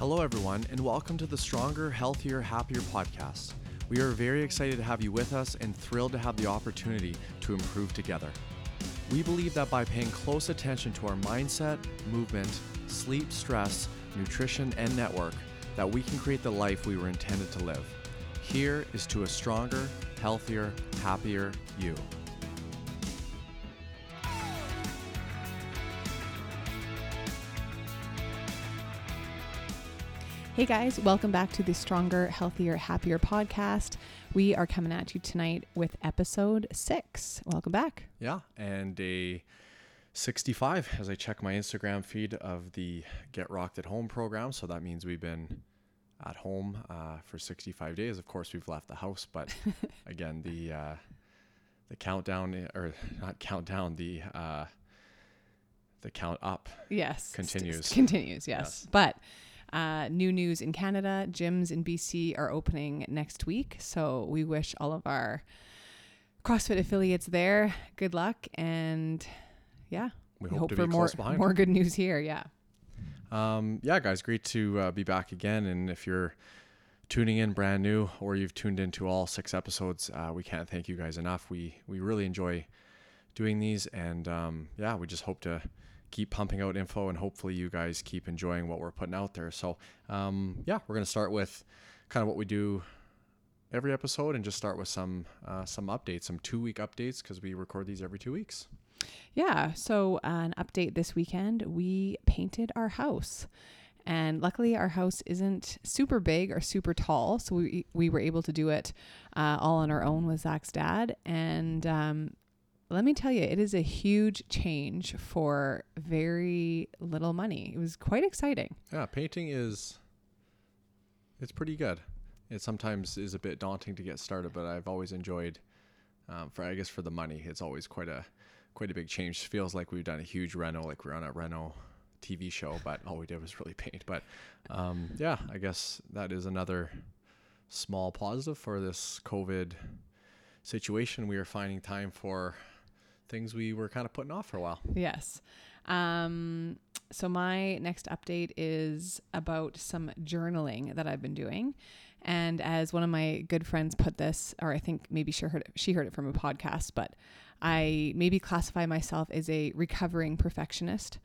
Hello, everyone, and welcome to the Stronger, Healthier, Happier podcast. We are very excited to have you with us and thrilled to have the opportunity to improve together. We believe that by paying close attention to our mindset, movement, sleep, stress, nutrition, and network, that we can create the life we were intended to live. Here is to a stronger, healthier, happier you. Hey guys, welcome back to the Stronger, Healthier, Happier podcast. We are coming at you tonight with episode six. Welcome back. Yeah, and a 65 as I check my Instagram feed of the Get Rocked at Home program. So that means we've been at home uh, for 65 days. Of course, we've left the house, but again, the uh, the countdown or not countdown, the uh, the count up Yes. Continues. st- continues, yes. Yes. But uh, new news in Canada gyms in BC are opening next week. So we wish all of our CrossFit affiliates there good luck. And yeah, We we hope hope to for be more, more good news here. Yeah. Um, yeah, guys, great to uh, be back again. And if you're tuning in brand new or you've tuned into all six episodes, uh, we can't thank you guys enough. We we really enjoy doing these, and um, yeah, we just hope to keep pumping out info, and hopefully you guys keep enjoying what we're putting out there. So um, yeah, we're gonna start with kind of what we do every episode, and just start with some uh, some updates, some two week updates, because we record these every two weeks. Yeah. So, an update this weekend we painted our house. And luckily, our house isn't super big or super tall. So, we, we were able to do it uh, all on our own with Zach's dad. And um, let me tell you, it is a huge change for very little money. It was quite exciting. Yeah, painting is it's pretty good. It sometimes is a bit daunting to get started, but I've always enjoyed um, for I guess for the money, it's always quite a quite a big change. Feels like we've done a huge reno, like we're on a reno TV show, but all we did was really paint. But um, yeah, I guess that is another small positive for this COVID situation. We are finding time for things we were kind of putting off for a while. Yes. Um, so my next update is about some journaling that I've been doing. And as one of my good friends put this, or I think maybe she heard it, she heard it from a podcast, but I maybe classify myself as a recovering perfectionist.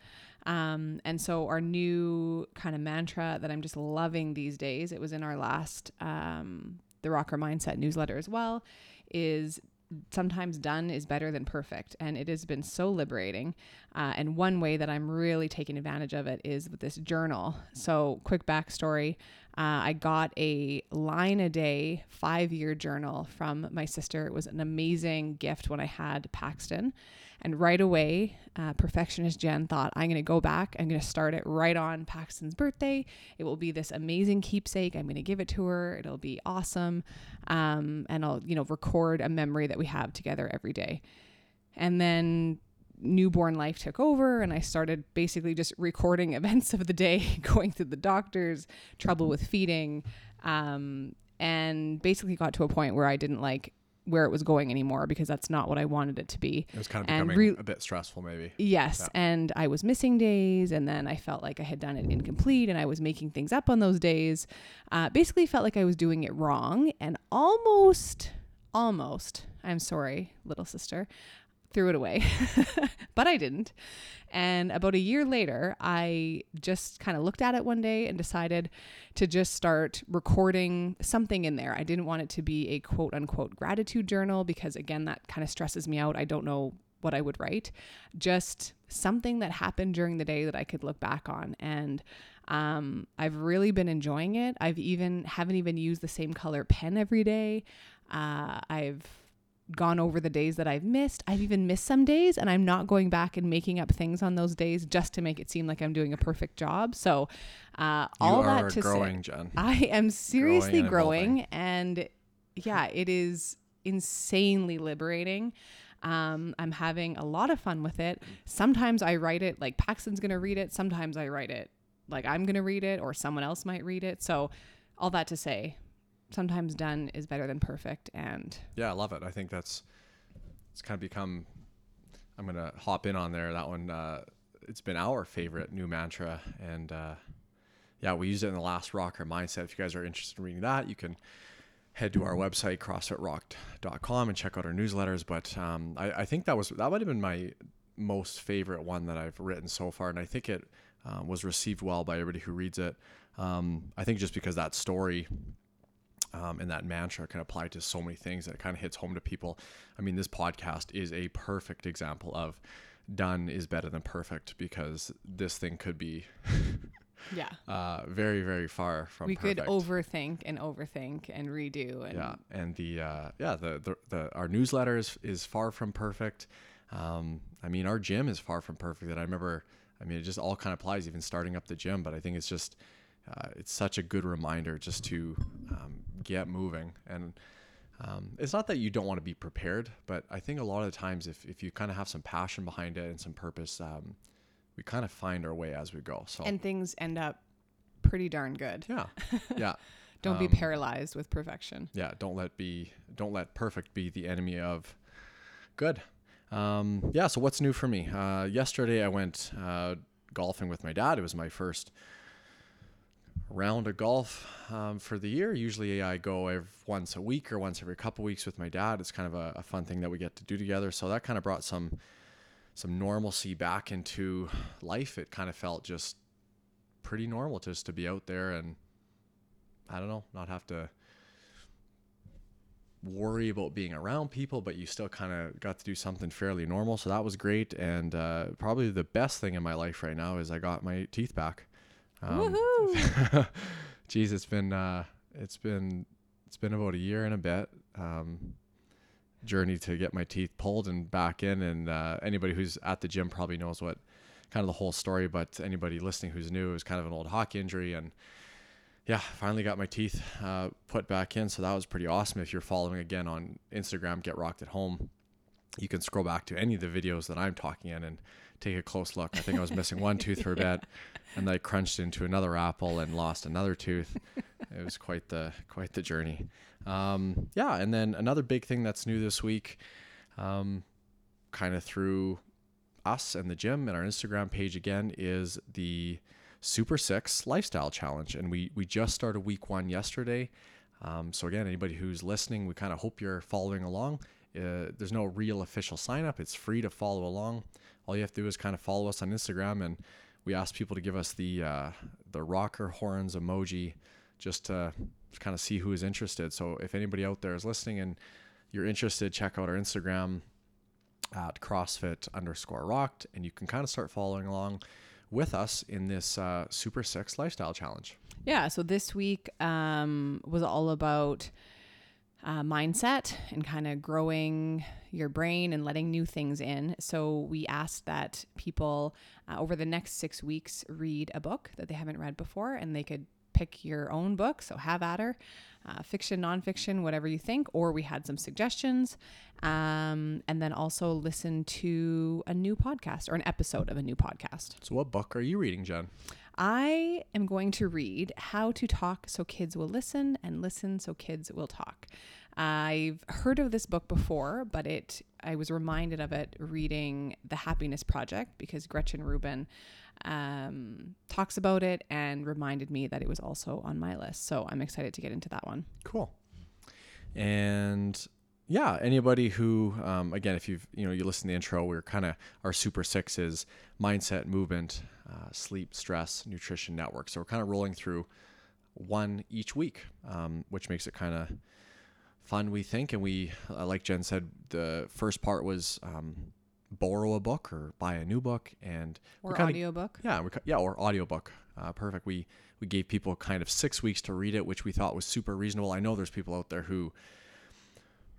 Um, and so our new kind of mantra that I'm just loving these days, it was in our last um, the Rocker Mindset newsletter as well, is sometimes done is better than perfect. And it has been so liberating. Uh, and one way that I'm really taking advantage of it is with this journal. So, quick backstory uh, I got a line a day five year journal from my sister. It was an amazing gift when I had Paxton. And right away, uh, perfectionist Jen thought, I'm going to go back. I'm going to start it right on Paxton's birthday. It will be this amazing keepsake. I'm going to give it to her. It'll be awesome. Um, and I'll, you know, record a memory that we have together every day. And then newborn life took over and I started basically just recording events of the day, going through the doctors, trouble with feeding, um, and basically got to a point where I didn't like where it was going anymore because that's not what I wanted it to be. It was kind of And becoming re- a bit stressful, maybe. Yes, Yeah. and I was missing days, and then I felt like I had done it incomplete, and I was making things up on those days. Uh, basically, felt like I was doing it wrong, and almost, almost, I'm sorry, little sister, threw it away, but I didn't. And about a year later, I just kind of looked at it one day and decided to just start recording something in there. I didn't want it to be a quote unquote gratitude journal because, again, that kind of stresses me out. I don't know what I would write, just something that happened during the day that I could look back on. And um, I've really been enjoying it. I've even haven't even used the same color pen every day. Uh, I've gone over the days that I've missed. I've even missed some days, and I'm not going back and making up things on those days just to make it seem like I'm doing a perfect job. So, uh, all that to growing, say, Jen. I am seriously and growing, and yeah, it is insanely liberating. Um, I'm having a lot of fun with it. Sometimes I write it like Paxton's gonna read it. Sometimes I write it like I'm gonna read it, or someone else might read it. So, all that to say, sometimes done is better than perfect, and Yeah, I love it. I think that's it's kind of become. I'm gonna hop in on there. That one. Uh, it's been our favorite new mantra, and uh, yeah, we used it in the last rocker mindset. If you guys are interested in reading that, you can head to our website crossfitrocked.com and check out our newsletters. But um, I, I think that was that might have been my most favorite one that I've written so far, and I think it um, was received well by everybody who reads it. Um, I think just because that story um, and that mantra can apply to so many things that it kind of hits home to people. I mean, this podcast is a perfect example of done is better than perfect because this thing could be Yeah. uh, very, very far from perfect. we perfect. could overthink and overthink and redo and yeah and the uh, yeah the, the the our newsletter is, is far from perfect um, i mean our gym is far from perfect and i remember i mean it just all kind of applies even starting up the gym but i think it's just uh, it's such a good reminder just to um, get moving. And um, it's not that you don't want to be prepared but i think a lot of the times if, if you kind of have some passion behind it and some purpose um, we kind of find our way as we go so. And things end up pretty darn good. yeah. Yeah. Don't be Um, paralyzed with perfection. yeah don't let be don't let perfect be the enemy of good. Um yeah so what's new for me? Uh yesterday i went uh golfing with my dad. It was my first round of golf um, for the year usually i go every, once a week or once every couple weeks with my dad it's kind of a, a fun thing that we get to do together so that kind of brought some some normalcy back into life it kind of felt just pretty normal just to be out there and i don't know not have to worry about being around people, but you still kind of got to do something fairly normal. So that was great. And uh, probably the best thing in my life right now is I got my teeth back. Um, Woohoo! geez, it's been uh, it's been it's been about a year and a bit um, journey to get my teeth pulled and back in. And uh, anybody who's at the gym probably knows what kind of the whole story. But anybody listening who's new is kind of an old hockey injury and yeah, finally got my teeth uh, put back in. So that was pretty awesome. If you're following again on Instagram, Get Rocked at Home, you can scroll back to any of the videos that I'm talking in and take a close look. I think I was missing one tooth for a bit, and I crunched into another apple and lost another tooth. It was quite the quite the journey. Um, yeah, and then another big thing that's new this week, um, kind of through us and the gym and our Instagram page again is the Super Six Lifestyle Challenge, and we we just started week one yesterday. Um, so again, anybody who's listening, we kind of hope you're following along. Uh, there's no real official sign up; it's free to follow along. All you have to do is kind of follow us on Instagram, and we ask people to give us the uh, the rocker horns emoji, just to kind of see who is interested. So if anybody out there is listening and you're interested, check out our Instagram at CrossFit underscore rocked, and you can kind of start following along with us in this uh, Super Six Lifestyle Challenge. Yeah, so this week um, was all about uh, mindset and kind of growing your brain and letting new things in. So we asked that people uh, over the next six weeks read a book that they haven't read before, and they could pick your own book. So have at her, uh, fiction, nonfiction, whatever you think. Or we had some suggestions, um, and then also listen to a new podcast or an episode of a new podcast. So, what book are you reading, Jen? I am going to read How to Talk So Kids Will Listen and Listen So Kids Will Talk. I've heard of this book before, but it I was reminded of it reading The Happiness Project because Gretchen Rubin um, talks about it and reminded me that it was also on my list. So I'm excited to get into that one. Cool. And yeah, anybody who, um, again, if you've, you know, you listen to the intro, we're kind of, our super six is mindset, movement, uh, sleep, stress, nutrition network. So we're kind of rolling through one each week, um, which makes it kind of fun, we think. And we, uh, like Jen said, the first part was um, borrow a book or buy a new book. And Or kinda- audiobook. yeah, we, yeah, or audiobook. Uh, perfect. We we gave people kind of six weeks to read it, which we thought was super reasonable. I know there's people out there who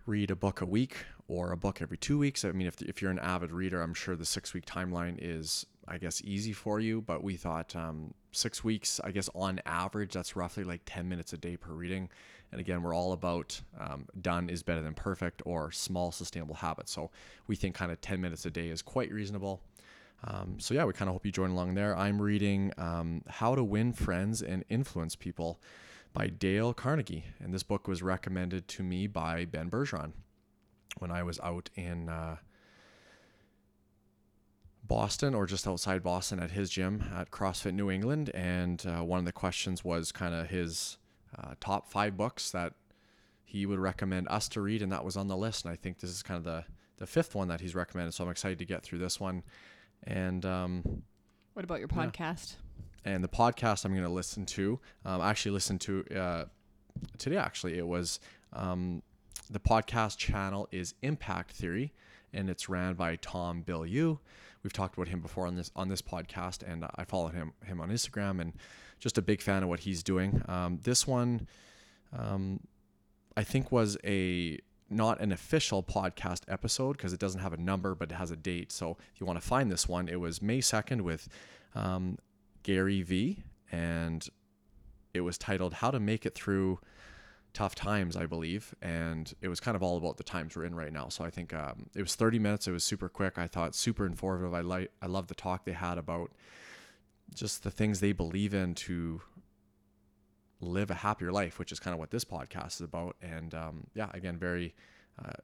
read a book a week or a book every two weeks. I mean, if if you're an avid reader, I'm sure the six week timeline is, I guess, easy for you. But we thought um, six weeks, I guess, on average, that's roughly like 10 minutes a day per reading. And again, we're all about um, done is better than perfect or small sustainable habits. So we think kind of 10 minutes a day is quite reasonable. Um, so yeah, we kind of hope you join along there. I'm reading um, How to Win Friends and Influence People by Dale Carnegie, and this book was recommended to me by Ben Bergeron when I was out in uh, Boston or just outside Boston at his gym at CrossFit New England. And uh, one of the questions was kind of his uh, top five books that he would recommend us to read. And that was on the list. And I think this is kind of the, the fifth one that he's recommended. So I'm excited to get through this one. And um, What about your Yeah. And the podcast I'm going to listen to, um, I actually listened to uh, today. Actually, it was um, the podcast channel is Impact Theory, and it's ran by Tom Bill. Bilyeu. We've talked about him before on this on this podcast, and I follow him him on Instagram, and just a big fan of what he's doing. Um, this one, um, I think, was a not an official podcast episode because it doesn't have a number, but it has a date. So if you want to find this one, it was May second with um, Gary V, and it was titled "How to Make It Through Tough Times," I believe, and it was kind of all about the times we're in right now. So I think um, it was 30 minutes. It was super quick. I thought super informative. I like I love the talk they had about just the things they believe in to live a happier life, which is kind of what this podcast is about. And um, yeah, again, very. Uh,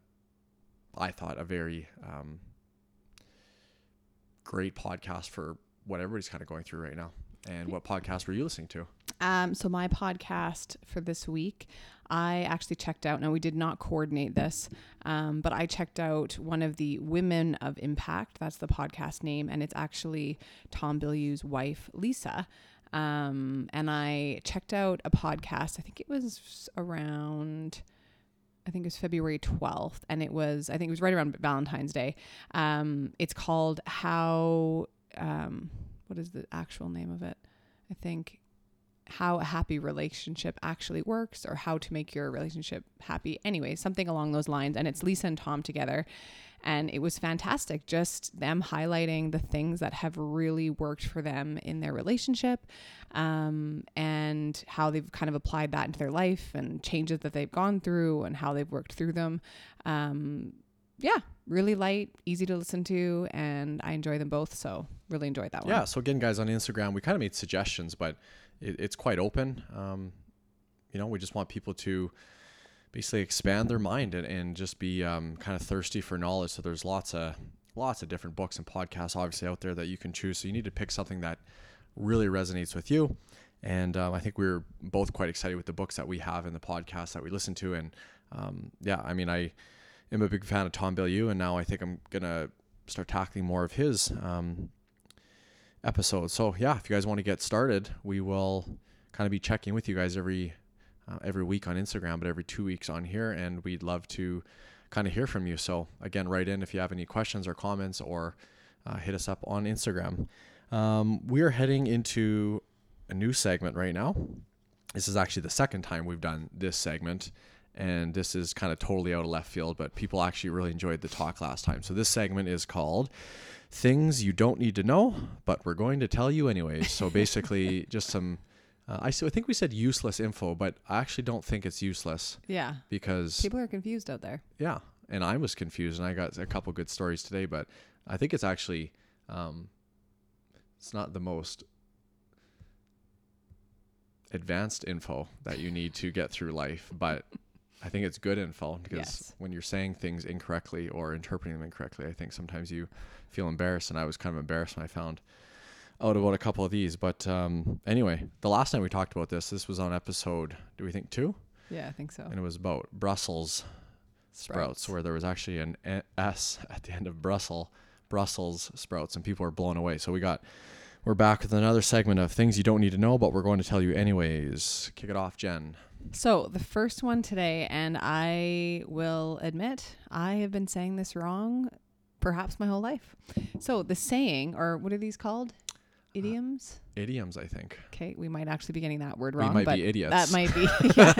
I thought a very um, great podcast for what everybody's kind of going through right now. And what podcast were you listening to? Um, so my podcast for this week, I actually checked out. Now we did not coordinate this, um, but I checked out one of the Women of Impact. That's the podcast name, and it's actually Tom Bilyeu's wife, Lisa. Um, and I checked out a podcast. I think it was around. I think it was February 12th, and it was, I think it was right around Valentine's Day. Um, it's called How, um, what is the actual name of it? I think how a happy relationship actually works or how to make your relationship happy. Anyway, something along those lines. And it's Lisa and Tom together. And it was fantastic, just them highlighting the things that have really worked for them in their relationship um, and how they've kind of applied that into their life and changes that they've gone through and how they've worked through them. Um, yeah, really light, easy to listen to, and I enjoy them both. So, really enjoyed that one. Yeah. So again, guys, on Instagram, we kind of made suggestions, but it, it's quite open. Um, you know, we just want people to basically expand their mind and, and just be um, kind of thirsty for knowledge. So there's lots of lots of different books and podcasts obviously out there that you can choose. So you need to pick something that really resonates with you. And um, I think we are both quite excited with the books that we have and the podcasts that we listen to. And um, yeah, I mean, I am a big fan of Tom Bilyeu, and now I think I'm gonna start tackling more of his um, episodes. So yeah, if you guys want to get started, we will kind of be checking with you guys every uh, every week on Instagram, but every two weeks on here, and we'd love to kind of hear from you. So again, write in if you have any questions or comments, or uh, hit us up on Instagram. Um, we are heading into a new segment right now. This is actually the second time we've done this segment, and this is kind of totally out of left field, but people actually really enjoyed the talk last time. So this segment is called Things You Don't Need to Know, but we're going to tell you anyways. So basically, just some. Uh, I, s- I think we said useless info, but I actually don't think it's useless Yeah. because People are confused out there. yeah, and I was confused, and I got a couple good stories today, but I think it's actually um, it's not the most advanced info that you need to get through life, but I think it's good info because Yes. when you're saying things incorrectly or interpreting them incorrectly, I think sometimes you feel embarrassed, and I was kind of embarrassed when I found out about a couple of these. But um, anyway, the last time we talked about this, this was on episode, do we think two? Yeah, I think so. And it was about Brussels sprouts, Sprouts. where there was actually an S at the end of Brussels, Brussels sprouts, and people were blown away. So we got, we're back with another segment of things you don't need to know, but we're going to tell you anyways. Kick it off, Jen. So, the first one today, and I will admit I have been saying this wrong perhaps my whole life. So, the saying, or what are these called? Idioms? Idioms, I think. Okay, we might actually be getting that word wrong. We might but be idiots. That might be, yeah.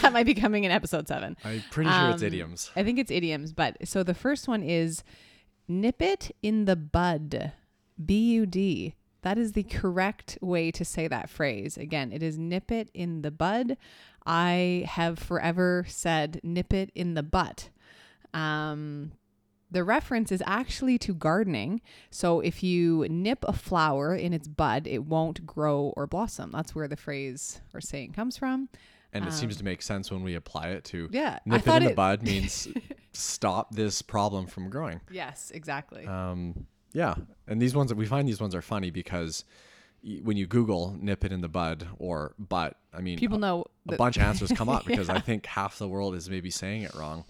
that might be coming in episode seven. I'm pretty sure it's Um, idioms. I think it's idioms, but so the first one is nip it in the bud. B U D. That is the correct way to say that phrase. Again, it is nip it in the bud. I have forever said nip it in the butt. Um, the reference is actually to gardening. So if you nip a flower in its bud, it won't grow or blossom. That's where the phrase or saying comes from. And it seems um, to make sense when we apply it to Yeah, nip it in the bud means stop this problem from growing. Yes, exactly. Um, Yeah, and these ones we find these ones are funny because when you Google "nip it in the bud" or "butt," I mean, People know a that- bunch of answers come up because I think half the world is maybe saying it wrong.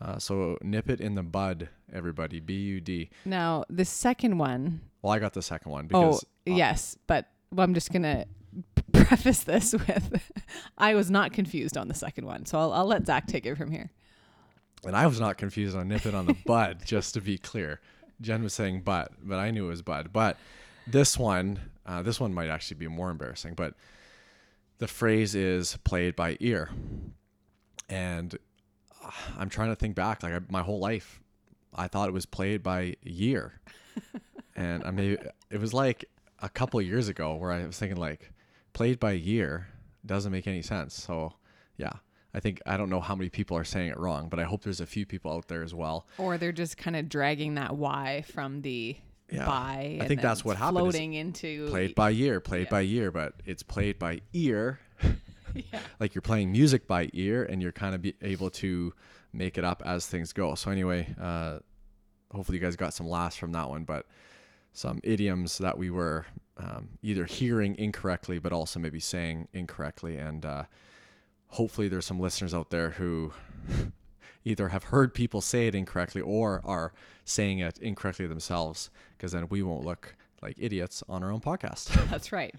Uh, so nip it in the bud, everybody. B U D. Now, the second one Well, I got the second one because uh, yes, but well, I'm just gonna preface this with I was not confused on the second one, so I'll, I'll let Zach take it from here. and I was not confused on nip it on the bud. Just to be clear, Jen was saying but, but I knew it was bud. But this one, uh, this one might actually be more embarrassing. But the phrase is played by ear, and uh, I'm trying to think back. Like I, my whole life, I thought it was played by year, and I mean it was like a couple years ago where I was thinking like played by year doesn't make any sense. So yeah. I think I don't know how many people are saying it wrong, but I hope there's a few people out there as well. Or they're just kind of dragging that Y from the Yeah. by. I think that's what happened is Floating into Played by year, played Yeah. by year, but it's played by ear. Yeah. like you're playing music by ear and you're kind of be able to make it up as things go. So anyway, uh, hopefully you guys got some laughs from that one, but some idioms that we were um, either hearing incorrectly, but also maybe saying incorrectly. And uh, hopefully there's some listeners out there who either have heard people say it incorrectly or are saying it incorrectly themselves, because then we won't look like idiots on our own podcast. That's right.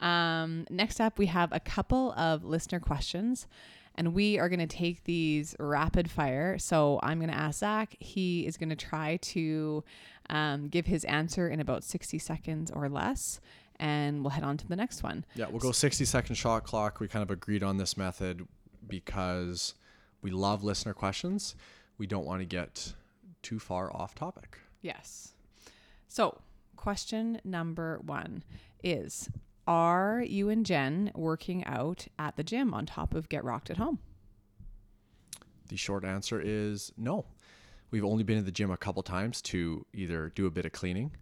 Um, next up, we have a couple of listener questions, and we are going to take these rapid fire. So I'm going to ask Zach. He is going to try to um, give his answer in about 60 seconds or less, and we'll head on to the next one. Yeah, we'll go 60 second shot clock. We kind of agreed on this method because we love listener questions. We don't want to get too far off topic. Yes. So, question number one is Are you and Jen working out at the gym on top of Get Rocked at Home? The short answer is no. We've only been to the gym a couple times to either do a bit of cleaning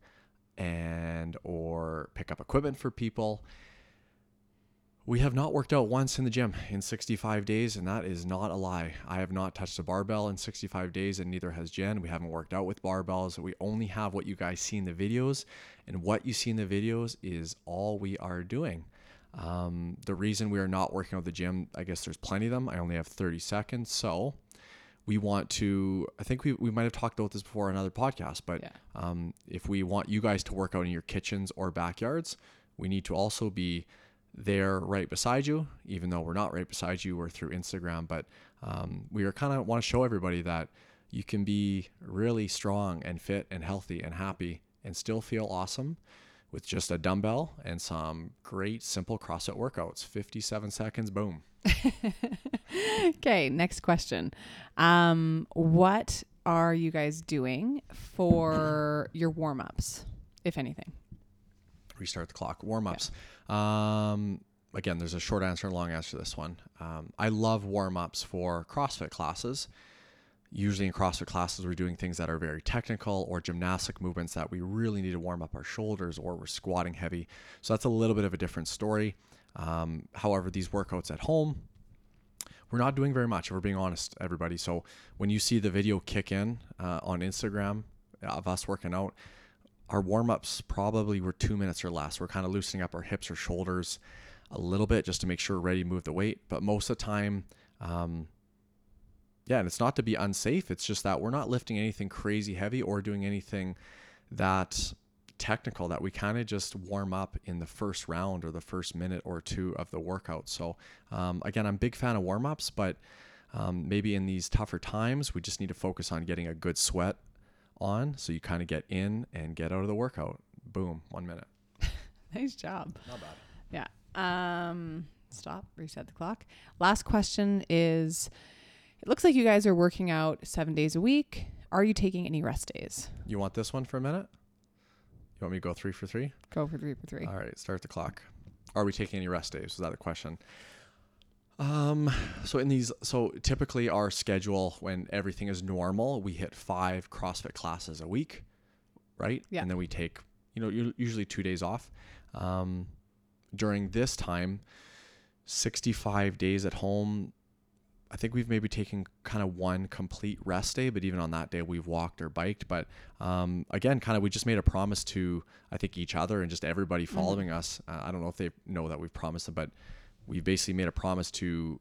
and or pick up equipment for people. We have not worked out once in the gym in 65 days, and that is not a lie. I have not touched a barbell in 65 days, and neither has Jen. We haven't worked out with barbells. We only have what you guys see in the videos, and what you see in the videos is all we are doing. Um, the reason we are not working out the gym, I guess there's plenty of them. I only have 30 seconds, so we want to. I think we, we might have talked about this before on another podcast, but Yeah. um, if we want you guys to work out in your kitchens or backyards, we need to also be there right beside you, even though we're not right beside you, we're through Instagram. But um, we are kind of want to show everybody that you can be really strong and fit and healthy and happy and still feel awesome with just a dumbbell and some great simple CrossFit workouts. 57 seconds, boom. Okay, next question. Um, what are you guys doing for your warm ups, if anything? restart the clock warm ups um, again there's a short answer and a long answer to this one um, i love warm ups for crossfit classes usually in crossfit classes we're doing things that are very technical or gymnastic movements that we really need to warm up our shoulders or we're squatting heavy so that's a little bit of a different story um, however these workouts at home we're not doing very much if we're being honest everybody so when you see the video kick in uh, on instagram of us working out our warm ups probably were two minutes or less. We're kind of loosening up our hips or shoulders a little bit just to make sure we're ready to move the weight. But most of the time, um, yeah, and it's not to be unsafe. It's just that we're not lifting anything crazy heavy or doing anything that technical that we kind of just warm up in the first round or the first minute or two of the workout. So, um, again, I'm a big fan of warm ups, but um, maybe in these tougher times, we just need to focus on getting a good sweat on so you kind of get in and get out of the workout. Boom, one minute. Nice job. Not bad. Yeah. Um, stop, reset the clock. Last question is it looks like you guys are working out seven days a week. Are you taking any rest days? You want this one for a minute? You want me to go three for three? Go for three for three. All right, start the clock. Are we taking any rest days? Was that the question? Um, so in these, so typically our schedule when everything is normal, we hit five CrossFit classes a week, right? Yeah. And then we take, you know, usually two days off. Um, during this time, 65 days at home, I think we've maybe taken kind of one complete rest day, but even on that day, we've walked or biked. But um, again, kind of, we just made a promise to, I think, each other and just everybody following us. Uh, I don't know if they know that we've promised them, but we've basically made a promise to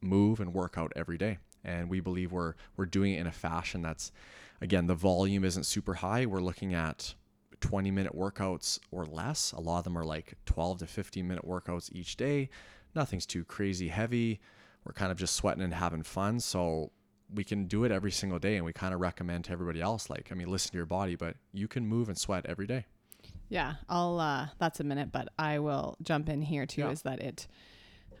move and work out every day. And we believe we're we're doing it in a fashion that's, again, the volume isn't super high. We're looking at 20 minute workouts or less. A lot of them are like 12 to 15 minute workouts each day. Nothing's too crazy heavy we're kind of just sweating and having fun. So we can do it every single day. And we kind of recommend to everybody else, like, I mean, listen to your body, but you can move and sweat every day. Yeah, I'll. Uh, that's a minute, but I will jump in here too. Yeah. Is that it?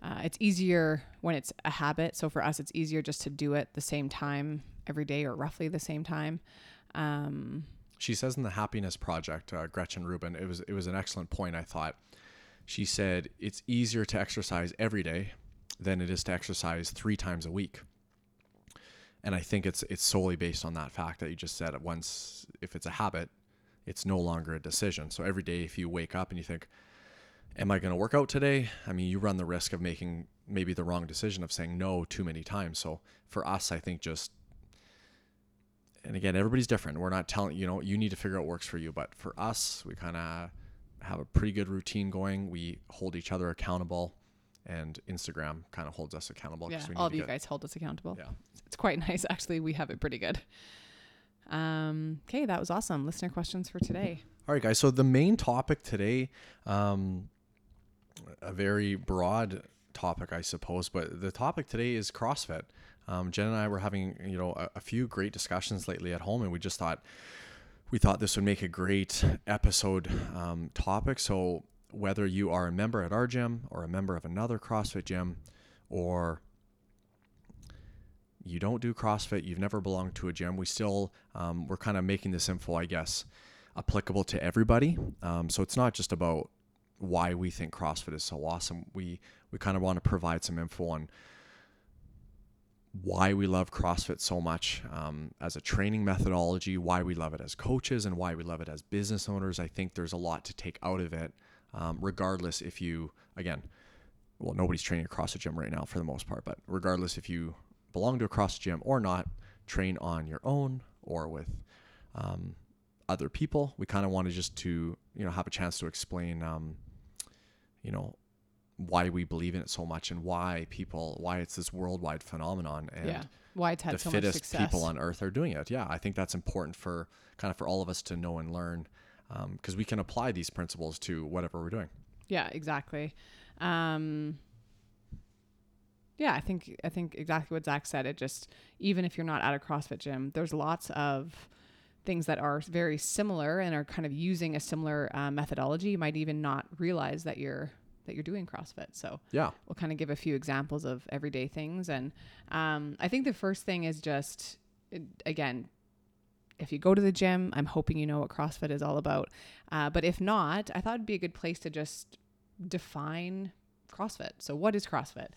Uh, it's easier when it's a habit. So for us, it's easier just to do it the same time every day or roughly the same time. Um, She says in the Happiness Project, uh, Gretchen Rubin, it was it was an excellent point. I thought she said it's easier to exercise every day than it is to exercise three times a week. And I think it's it's solely based on that fact that you just said. Once, if it's a habit, it's no longer a decision. So every day, if you wake up and you think, "Am I going to work out today?" I mean, you run the risk of making maybe the wrong decision of saying no too many times. So for us, I think just and again, everybody's different. We're not telling you know you need to figure out what works for you, but for us, we kind of have a pretty good routine going. We hold each other accountable, and Instagram kind of holds us accountable. yeah, all of you get- guys hold us accountable. Yeah. It's quite nice, actually. We have it pretty good. Um, okay, that was awesome. Listener questions for today. All right, guys. So the main topic today, um, a very broad topic, I suppose, but the topic today is CrossFit. Um, Jen and I were having, you know, a, a few great discussions lately at home, and we just thought we thought this would make a great episode um, topic. So whether you are a member at our gym or a member of another CrossFit gym, or you don't do CrossFit, you've never belonged to a gym, we still um, we're kind of making this info, I guess, applicable to everybody. Um, so it's not just about why we think CrossFit is so awesome. We we kind of want to provide some info on why we love CrossFit so much um, as a training methodology, why we love it as coaches, and why we love it as business owners. I think there's a lot to take out of it, um, regardless if you, again, well, nobody's training a CrossFit gym right now for the most part, but regardless if you belong to a cross gym or not, train on your own or with um, other people. We kind of wanted just to, you know, have a chance to explain, um, you know, why we believe in it so much and why people, why it's this worldwide phenomenon and yeah, why it's had the so much fittest success. people on earth are doing it. Yeah, I think that's important for kind of for all of us to know and learn because we can apply these principles to whatever we're doing. Yeah, exactly. Um, yeah, I think I think exactly what Zach said. It just even if you're not at a CrossFit gym, there's lots of things that are very similar and are kind of using a similar uh, methodology. You might even not realize that you're that you're doing CrossFit. So Yeah, we'll kind of give a few examples of everyday things. And um, I think the first thing is just, again, if you go to the gym, I'm hoping you know what CrossFit is all about. Uh, but if not, I thought it'd be a good place to just define CrossFit. So, what is CrossFit?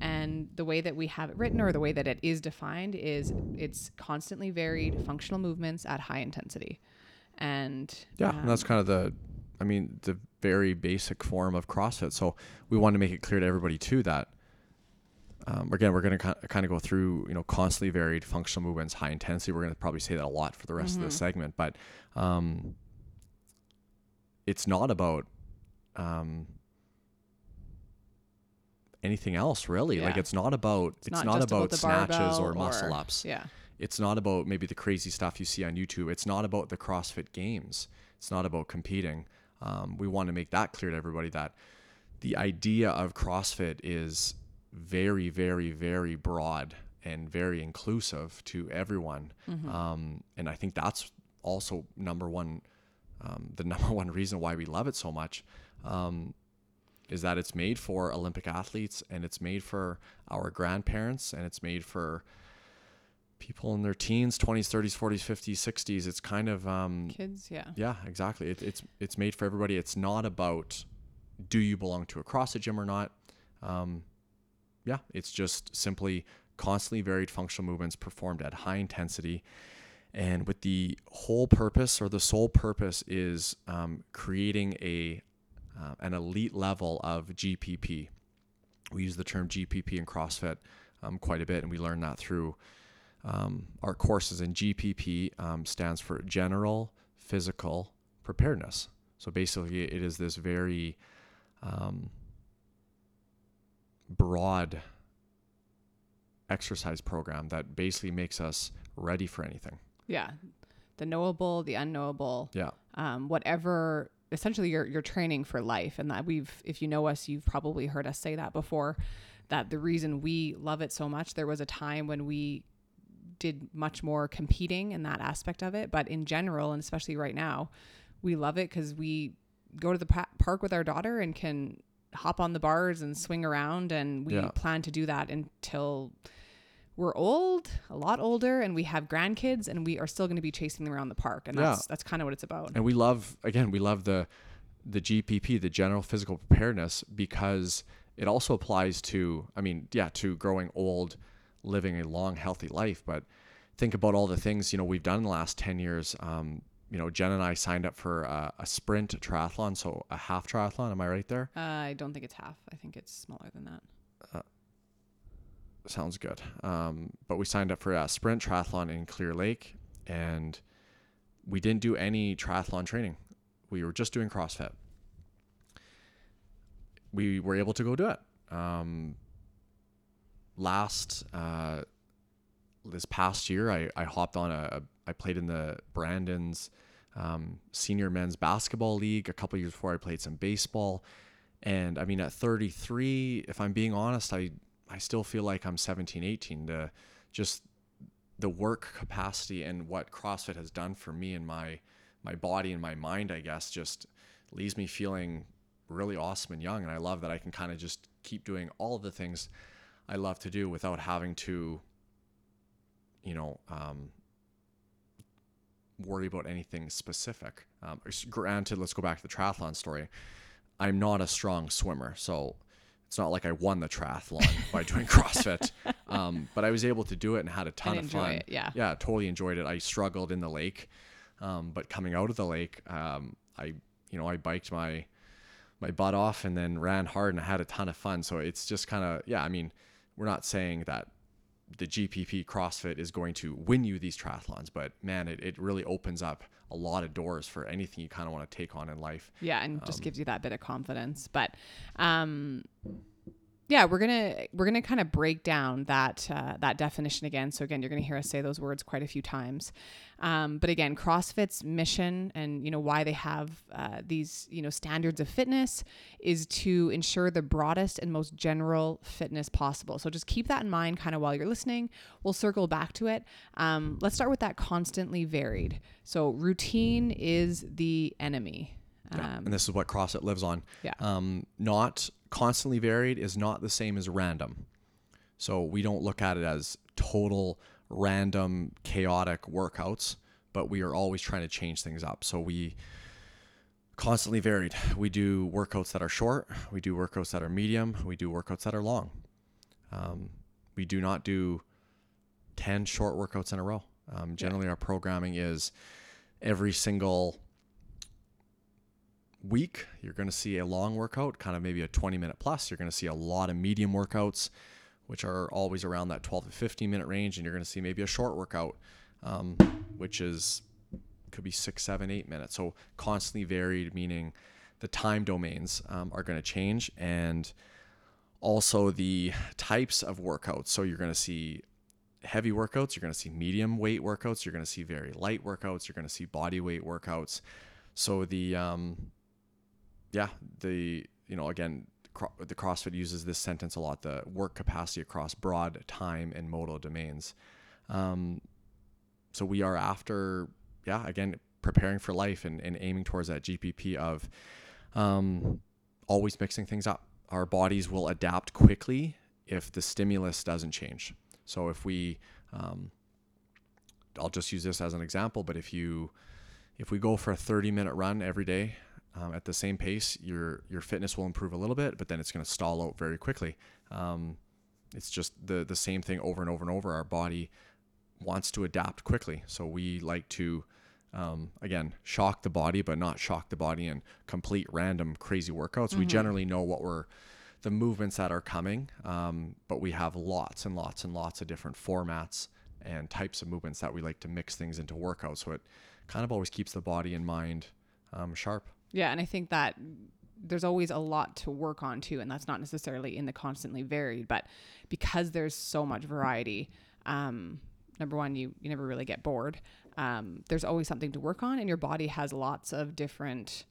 And the way that we have it written or the way that it is defined is it's constantly varied functional movements at high intensity. And yeah, um, and that's kind of the, I mean, the very basic form of CrossFit. So we want to make it clear to everybody too that. Um, again, we're going to kind of go through, you know, constantly varied functional movements, high intensity. We're going to probably say that a lot for the rest of Mhm. this segment, but um, it's not about um, anything else really. Like it's not about it's, not, just about, the snatches barbell or muscle ups. Yeah. It's not about maybe the crazy stuff you see on YouTube. It's not about the CrossFit Games. It's not about competing. Um, we want to make that clear to everybody that the idea of CrossFit is very, very, very broad and very inclusive to everyone. Mm-hmm. Um, and I think that's also number one, um, the number one reason why we love it so much. Um, is that it's made for Olympic athletes and it's made for our grandparents and it's made for people in their teens, 20s, 30s, 40s, 50s, 60s. It's kind of um, Kids, yeah. yeah, exactly. It, it's it's made for everybody. It's not about do you belong to a CrossFit gym or not. Um, yeah, it's just simply constantly varied functional movements performed at high intensity, and with the whole purpose or the sole purpose is um, creating a uh, an elite level of GPP. We use the term GPP in CrossFit um, quite a bit, and we learn that through um, our courses. And GPP um, stands for General Physical Preparedness. So basically, it is this very um, broad exercise program that basically makes us ready for anything. Yeah. The knowable, the unknowable. Yeah. Um, whatever essentially you're you're training for life. And that we've if you know us, you've probably heard us say that before. That the reason we love it so much, there was a time when we did much more competing in that aspect of it. But in general, and especially right now, we love it because we go to the park with our daughter and can hop on the bars and swing around. And we Yeah. plan to do that until we're old, a lot older, and we have grandkids, and we are still going to be chasing them around the park. And Yeah. that's that's kind of what it's about. and we love again we love the the GPP the general physical preparedness because it also applies to I mean yeah to growing old living a long healthy life but think about all the things you know we've done in the last 10 years um, you know Jen and I signed up for a, a sprint triathlon so a half triathlon am I right there Uh, I don't think it's half. I think it's smaller than that. sounds good um, but we signed up for a sprint triathlon in Clear Lake and we didn't do any triathlon training we were just doing CrossFit we were able to go do it. Um, last uh, this past year, I, I hopped on a, I played in the Brandon's um, senior men's basketball league a couple years before I played some baseball, and I mean at 33, if I'm being honest, I I still feel like I'm 17, 18. The just the work capacity and what CrossFit has done for me and my my body and my mind, I guess, just leaves me feeling really awesome and young. And I love that I can kind of just keep doing all the things I love to do without having to, you know, um, worry about anything specific. Um, granted, let's go back to the triathlon story. I'm not a strong swimmer, so it's not like I won the triathlon by doing CrossFit. Um, but I was able to do it and had a ton of fun. it, yeah. yeah, totally enjoyed it. I struggled in the lake, um, but coming out of the lake, um, I you know I biked my my butt off and then ran hard and I had a ton of fun. So it's just kind of yeah. I mean, we're not saying that the GPP CrossFit is going to win you these triathlons, but man, it, it really opens up a lot of doors for anything you kind of want to take on in life. Yeah, and Um, just gives you that bit of confidence. But um yeah, we're gonna we're gonna kind of break down that uh, that definition again. So again, you're gonna hear us say those words quite a few times. Um, but again, CrossFit's mission and you know why they have uh, these you know standards of fitness is to ensure the broadest and most general fitness possible. So just keep that in mind, kind of while you're listening. We'll circle back to it. Um, let's start with that constantly varied. So routine is the enemy. Yeah. Um, and this is what CrossFit lives on. Yeah. Um, not constantly varied is not the same as random. So we don't look at it as total random chaotic workouts, but we are always trying to change things up. So we constantly varied. We do workouts that are short, we do workouts that are medium, we do workouts that are long. Um, we do not do 10 short workouts in a row. Um, generally, our programming is every single week, you're going to see a long workout, kind of maybe a 20 minute plus. You're going to see a lot of medium workouts, which are always around that 12 to 15 minute range. And you're going to see maybe a short workout, um, which is could be six, seven, eight minutes. So constantly varied, meaning the time domains um, are going to change and also the types of workouts. So you're going to see heavy workouts, you're going to see medium weight workouts, you're going to see very light workouts, you're going to see body weight workouts. So the um, yeah, the you know again, the CrossFit uses this sentence a lot: the work capacity across broad time and modal domains. Um, so we are after yeah again preparing for life and, and aiming towards that GPP of um, always mixing things up. Our bodies will adapt quickly if the stimulus doesn't change. So if we, um, I'll just use this as an example, but if you, if we go for a 30 minute run every day um, at the same pace, your your fitness will improve a little bit, but then it's going to stall out very quickly. Um, it's just the the same thing over and over and over. Our body wants to adapt quickly, so we like to. Um, again, shock the body, but not shock the body in complete random crazy workouts. We generally know what we're the movements that are coming, um, but we have lots and lots and lots of different formats and types of movements that we like to mix things into workouts. So it kind of always keeps the body and mind um, sharp. Yeah, and I think that there's always a lot to work on too, and that's not necessarily in the constantly varied, but because there's so much variety, um, number one, you you never really get bored. Um, there's always something to work on, and your body has lots of different.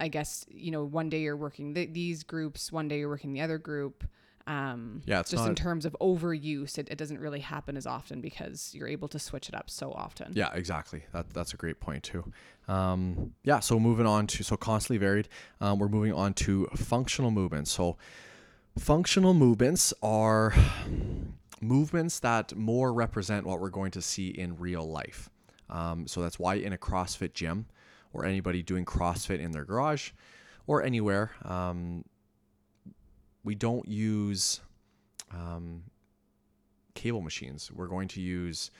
I guess you know, one day you're working th- these groups, one day you're working the other group. Um, Yeah, it's just not- in terms of overuse, it, it doesn't really happen as often because you're able to switch it up so often. Yeah, exactly. That, that's a great point too. Um, yeah, so moving on to so constantly varied. Um, we're moving on to functional movements. So functional movements are movements that more represent what we're going to see in real life. Um, so that's why in a CrossFit gym or anybody doing CrossFit in their garage or anywhere, um, we don't use um, cable machines. We're going to use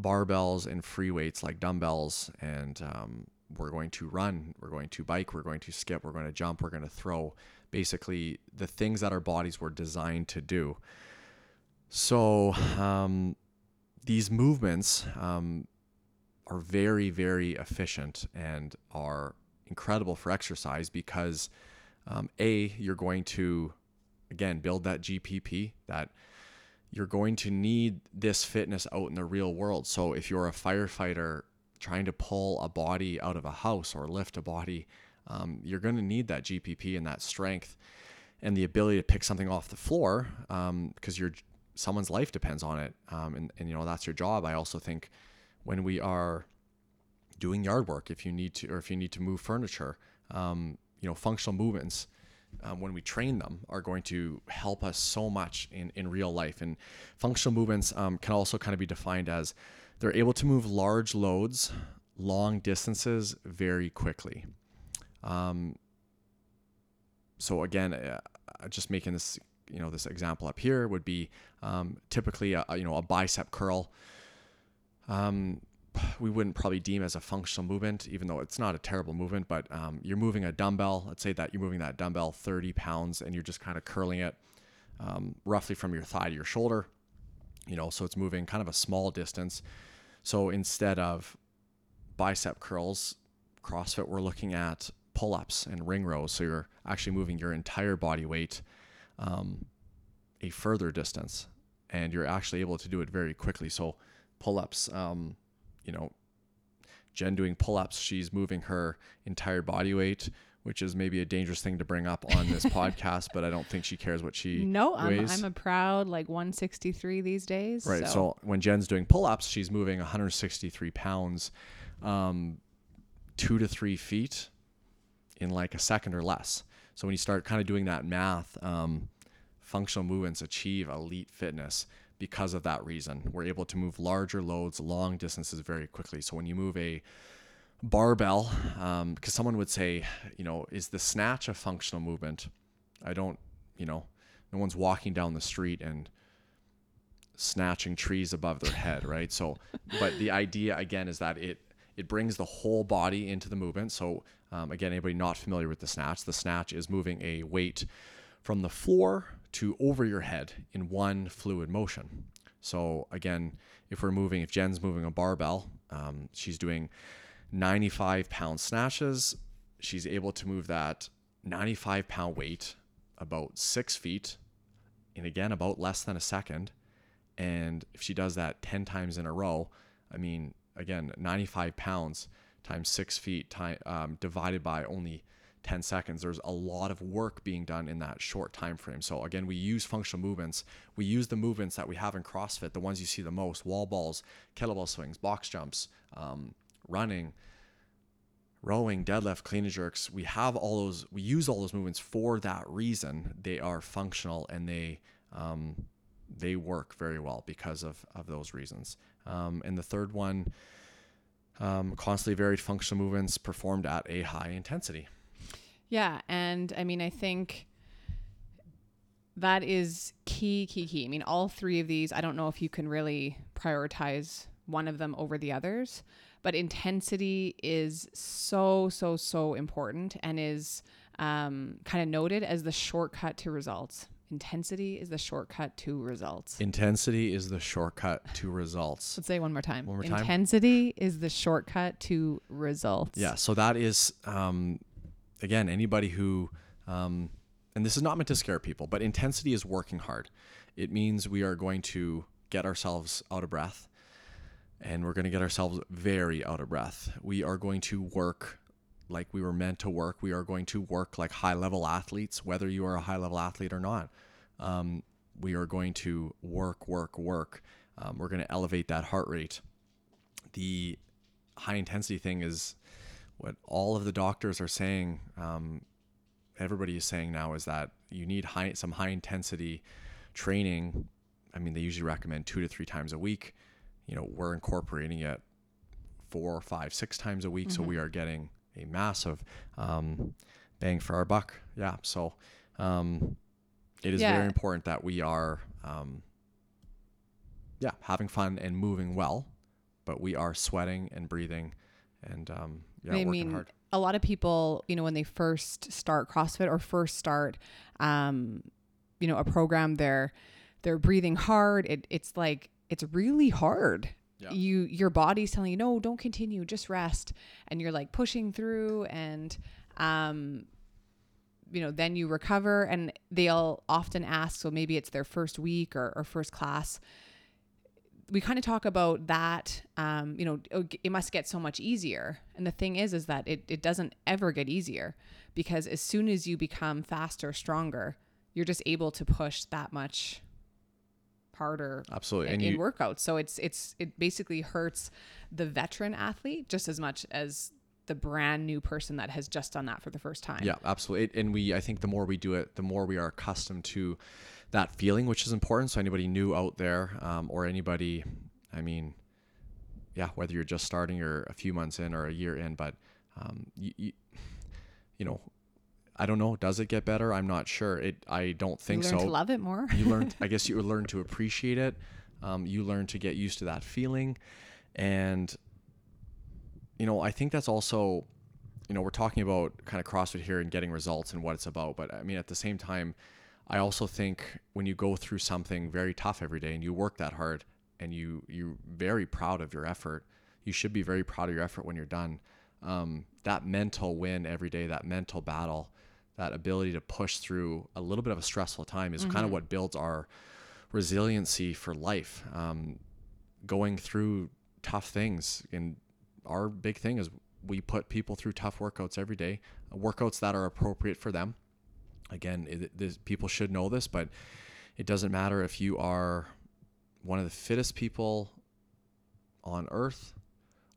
barbells and free weights like dumbbells, and um, we're going to run, we're going to bike, we're going to skip, we're going to jump, we're going to throw. Basically, the things that our bodies were designed to do. So, um, these movements um, are very, very efficient and are incredible for exercise because, um, A, you're going to, again, build that GPP, that you're going to need this fitness out in the real world. So if you're a firefighter trying to pull a body out of a house or lift a body, um, you're going to need that GPP and that strength and the ability to pick something off the floor because your someone's life depends on it. Um, and, and you know that's your job. I also think when we are doing yard work, if you need to, or if you need to move furniture, um, you know, functional movements um, when we train them are going to help us so much in, in real life. And functional movements um, can also kind of be defined as they're able to move large loads, long distances very quickly. Um, so again, uh, just making this, you know, this example up here would be um, typically a, a, you know a bicep curl. Um, we wouldn't probably deem as a functional movement, even though it's not a terrible movement, but um, you're moving a dumbbell. Let's say that you're moving that dumbbell 30 pounds and you're just kind of curling it um, roughly from your thigh to your shoulder, you know, so it's moving kind of a small distance. So instead of bicep curls, CrossFit, we're looking at pull ups and ring rows. So you're actually moving your entire body weight um, a further distance and you're actually able to do it very quickly. So pull ups, um, you know, Jen doing pull ups, she's moving her entire body weight, which is maybe a dangerous thing to bring up on this podcast, but I don't think she cares what she No, I'm, weighs. I'm a proud like 163 these days. Right. So. So, when Jen's doing pull ups, she's moving 163 pounds, um, two to three feet in like a second or less. So when you start kind of doing that math, um, functional movements achieve elite fitness because of that reason. We're able to move larger loads, long distances very quickly. So when you move a barbell, um, because someone would say, you know, is the snatch a functional movement? I don't, you know, no one's walking down the street and snatching trees above their head, right? So, but the idea again is that it it brings the whole body into the movement. So, um, again, anybody not familiar with the snatch, the snatch is moving a weight from the floor to over your head in one fluid motion. So, again, if we're moving, if Jen's moving a barbell, um, she's doing 95 pound snatches. She's able to move that 95 pound weight about six feet in again about less than a second. And if she does that 10 times in a row, I mean, again, 95 pounds times six feet time, um, divided by only 10 seconds. There's a lot of work being done in that short time frame. So again, we use functional movements. We use the movements that we have in CrossFit, the ones you see the most: wall balls, kettlebell swings, box jumps, um, running, rowing, deadlift, clean and jerks. We have all those. We use all those movements for that reason. They are functional and they um, they work very well because of of those reasons. Um, and the third one, um, constantly varied functional movements performed at a high intensity. Yeah. And I mean, I think that is key, key, key. I mean, all three of these, I don't know if you can really prioritize one of them over the others, but intensity is so, so, so important and is um, kind of noted as the shortcut to results. Intensity is the shortcut to results. Intensity is the shortcut to results. Let's say one more time. One more time. Intensity is the shortcut to results. Yeah. So that is, um, again, anybody who, um, and this is not meant to scare people, but intensity is working hard. It means we are going to get ourselves out of breath and we're going to get ourselves very out of breath. We are going to work like we were meant to work. We are going to work like high level athletes, whether you are a high level athlete or not. Um, we are going to work, work, work. Um, we're going to elevate that heart rate. The high intensity thing is what all of the doctors are saying. Um, everybody is saying now is that you need high, some high intensity training. I mean, they usually recommend two to three times a week. You know, we're incorporating it four, five, six times a week. So we are getting a massive um, bang for our buck. Yeah. So um, it is Yeah. very important that we are, um, yeah, having fun and moving well, but we are sweating and breathing and um, yeah, I mean, hard. a lot of people, you know, when they first start CrossFit or first start, um, you know, a program, they're they're breathing hard. It, it's like it's really hard. Yeah. You your body's telling you no, don't continue, just rest, and you're like pushing through, and um, you know, then you recover, and they'll often ask, so maybe it's their first week or, or first class we kind of talk about that um, you know oh, it must get so much easier and the thing is is that it, it doesn't ever get easier because as soon as you become faster stronger you're just able to push that much harder Absolutely. in, And in workouts so it's it's it basically hurts the veteran athlete just as much as the brand new person that has just done that for the first time Yeah, absolutely. And we, I think, the more we do it, the more we are accustomed to that feeling, which is important. So anybody new out there, um, or anybody, I mean, yeah, whether you're just starting or a few months in or a year in, but um, you, you, you know, I don't know. Does it get better? I'm not sure. It. I don't you think learn so. to love it more you learn i guess you learn to appreciate it um, you learn to get used to that feeling and you know i think that's also you know we're talking about kind of crossfit here and getting results and what it's about but i mean at the same time i also think when you go through something very tough every day and you work that hard and you you're very proud of your effort you should be very proud of your effort when you're done um, that mental win every day that mental battle that ability to push through a little bit of a stressful time is kind of what builds our resiliency for life. Um, going through tough things, and our big thing is we put people through tough workouts every day, workouts that are appropriate for them. Again, it, this, people should know this, but it doesn't matter if you are one of the fittest people on earth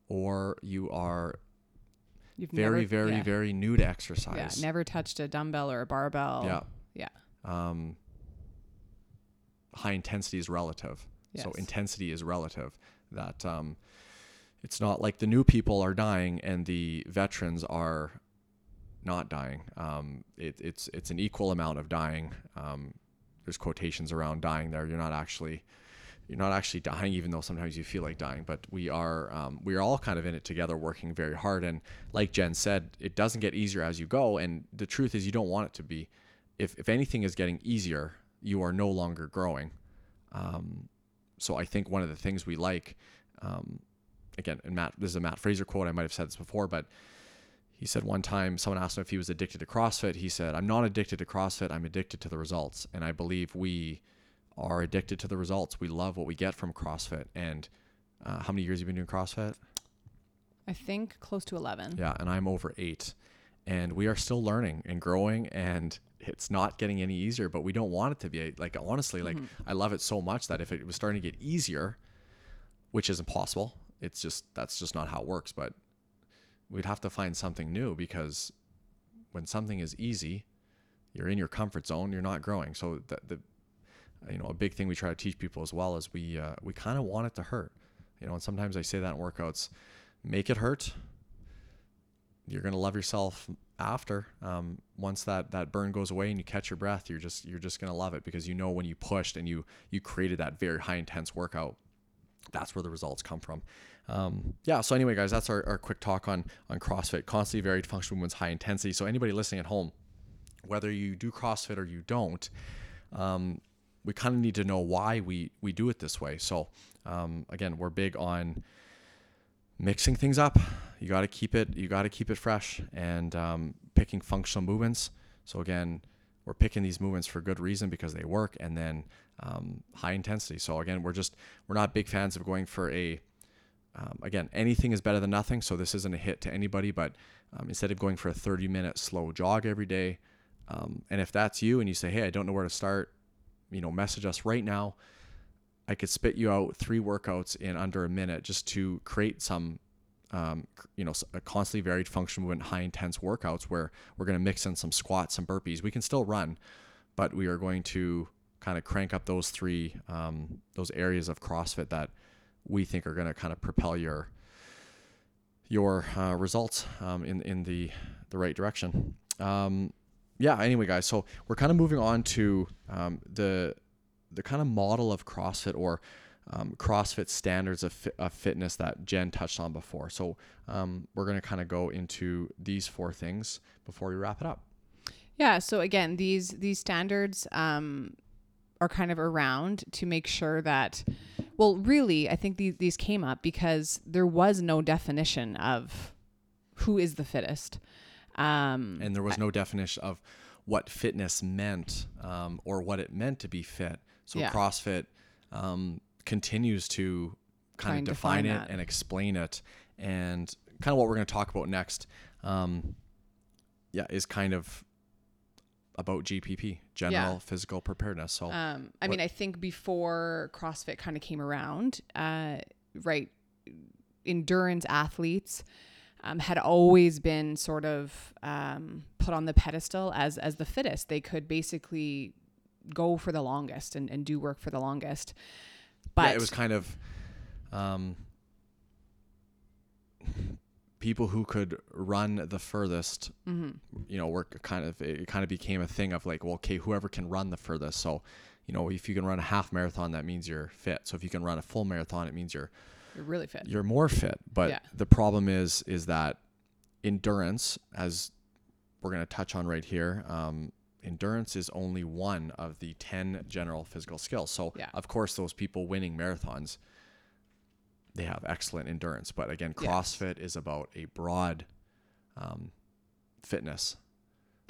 or you are You've very, never, very, yeah. very new to exercise. yeah never touched a dumbbell or a barbell Yeah. yeah um, high intensity is relative. So intensity is relative. That um, it's not like the new people are dying and the veterans are not dying. Um, it, it's it's an equal amount of dying. Um, there's quotations around dying there. You're not actually you're not actually dying, even though sometimes you feel like dying. But we are um, we are all kind of in it together, working very hard. And like Jen said, it doesn't get easier as you go. And the truth is, you don't want it to be. If if anything is getting easier, you are no longer growing. Um, so I think one of the things we like, um, again, and Matt, this is a Mat Fraser quote. I might have said this before, but he said one time someone asked him if he was addicted to CrossFit. He said, "I'm not addicted to CrossFit. I'm addicted to the results." And I believe we are addicted to the results. We love what we get from CrossFit. And uh, how many years have you been doing CrossFit? i think close to 11 Yeah, and I'm over eight. And we are still learning and growing, and it's not getting any easier, but we don't want it to be. Like, honestly, like, I love it so much that if it was starting to get easier, which is impossible, it's just, that's just not how it works. But we'd have to find something new because when something is easy, you're in your comfort zone, you're not growing. So, the, the you know, a big thing we try to teach people as well is we, uh, we kind of want it to hurt, you know, and sometimes I say that in workouts make it hurt you're gonna love yourself after. Um, once that that burn goes away and you catch your breath, you're just you're just gonna love it because you know when you pushed and you you created that very high intense workout. That's where the results come from. Um, yeah. So anyway, guys, that's our, our quick talk on on CrossFit, constantly varied functional movements, high intensity. So anybody listening at home, whether you do CrossFit or you don't, um, we kind of need to know why we we do it this way. So um, again, we're big on mixing things up. You got to keep it you got to keep it fresh and um, picking functional movements. So again, we're picking these movements for good reason because they work, and then um, high intensity. So again, we're just we're not big fans of going for a um, again anything is better than nothing. So this isn't a hit to anybody, but um, instead of going for a 30 minute slow jog every day, um, and if that's you and you say, hey, I don't know where to start, you know, message us right now. I could spit you out three workouts in under a minute just to create some um, you know, a constantly varied functional movement, high intense workouts where we're going to mix in some squats, some burpees. We can still run, but we are going to kind of crank up those three, um, those areas of CrossFit that we think are going to kind of propel your your uh, results um, in in the the right direction. Um, yeah. Anyway, guys, so we're kind of moving on to um, the the kind of model of CrossFit or um, CrossFit standards of, fi- of, fitness that Jen touched on before. So um, we're going to kind of go into these four things before we wrap it up. Yeah. So again, these these standards um, are kind of around to make sure that, well, really, I think these these came up because there was no definition of who is the fittest, um, and there was no definition of what fitness meant um, or what it meant to be fit. So yeah. CrossFit um, continues to kind of define, define it and explain it. And kind of what we're going to talk about next, um, yeah, is kind of about GPP, general yeah. physical preparedness. So, um, I what, mean, I think before CrossFit kind of came around, uh, right, endurance athletes um, had always been sort of um, put on the pedestal as as the fittest. They could basically go for the longest and, and do work for the longest. But yeah, it was kind of um, people who could run the furthest. Mm-hmm. You know, work kind of it kind of became a thing of like, well, okay, whoever can run the furthest. So, you know, if you can run a half marathon, that means you're fit. So if you can run a full marathon, it means you're you're really fit. You're more fit. But yeah. the problem is is that endurance, as we're going to touch on right here, um, endurance is only one of the 10 general physical skills. So, yeah. of course, those people winning marathons, they have excellent endurance. But again, CrossFit yes. is about a broad um, fitness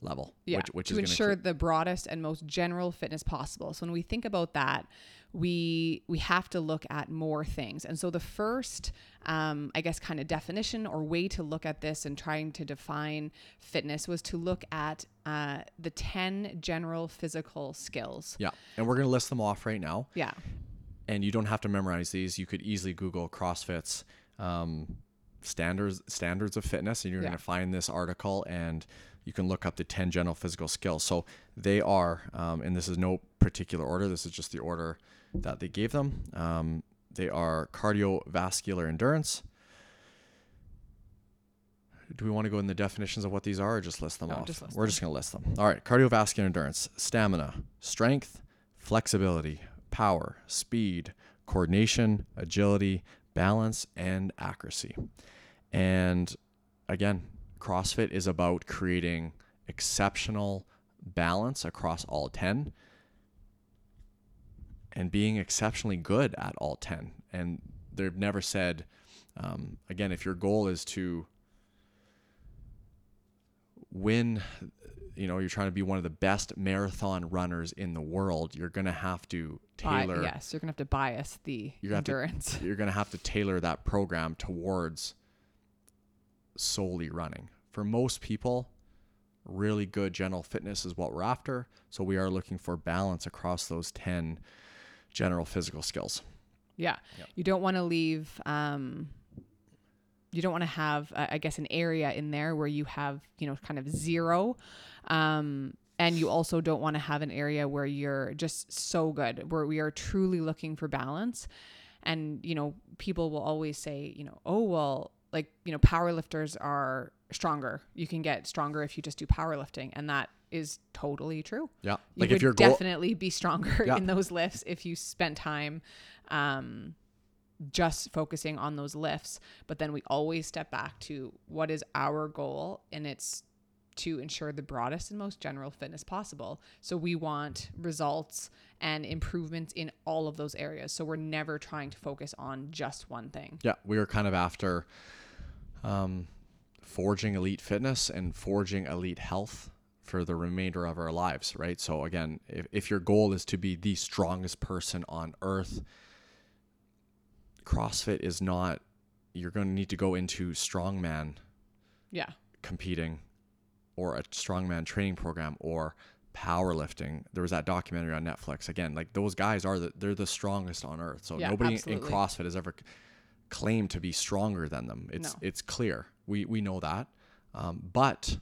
level. Yeah, which, which to ensure cl- the broadest and most general fitness possible. So when we think about that, we we have to look at more things. And so the first, um, I guess, kind of definition or way to look at this and trying to define fitness was to look at uh, the ten general physical skills. Yeah, and we're gonna list them off right now. Yeah, and you don't have to memorize these. You could easily Google CrossFit's. Um, standards standards of fitness and you're yeah. going to find this article and you can look up the 10 general physical skills. So they are, um, and this is no particular order, this is just the order that they gave them. Um, they are cardiovascular endurance. Do we want to go in the definitions of what these are or just list them no, off? Just list We're them. just going to list them. All right. Cardiovascular endurance, stamina, strength, flexibility, power, speed, coordination, agility, balance, and accuracy. And again, CrossFit is about creating exceptional balance across all 10 and being exceptionally good at all 10. And they've never said, um, again, if your goal is to win, you know, you're trying to be one of the best marathon runners in the world, you're going to have to tailor. Bi- yes, you're going to have to bias the you're endurance. To, you're going to have to tailor that program towards solely running. For most people, really good general fitness is what we're after. So we are looking for balance across those 10 general physical skills. Yeah. Yep. You don't want to leave, um, you don't want to have, uh, I guess, an area in there where you have, you know, kind of zero. Um, and you also don't want to have an area where you're just so good, where we are truly looking for balance. And, you know, people will always say, you know, oh, well, like you know powerlifters are stronger you can get stronger if you just do powerlifting and that is totally true yeah you like if you're definitely go- be stronger yeah. in those lifts if you spent time um just focusing on those lifts but then we always step back to what is our goal and it's to ensure the broadest and most general fitness possible. So we want results and improvements in all of those areas. So we're never trying to focus on just one thing. Yeah, we are kind of after um, forging elite fitness and forging elite health for the remainder of our lives, right? So again, if, if your goal is to be the strongest person on earth, CrossFit is not you're going to need to go into strongman Yeah. competing or a strongman training program or powerlifting. There was that documentary on Netflix. Again, like those guys are the they're the strongest on earth. So Yeah, nobody absolutely. in CrossFit has ever claimed to be stronger than them. It's No. it's clear. We we know that. Um, but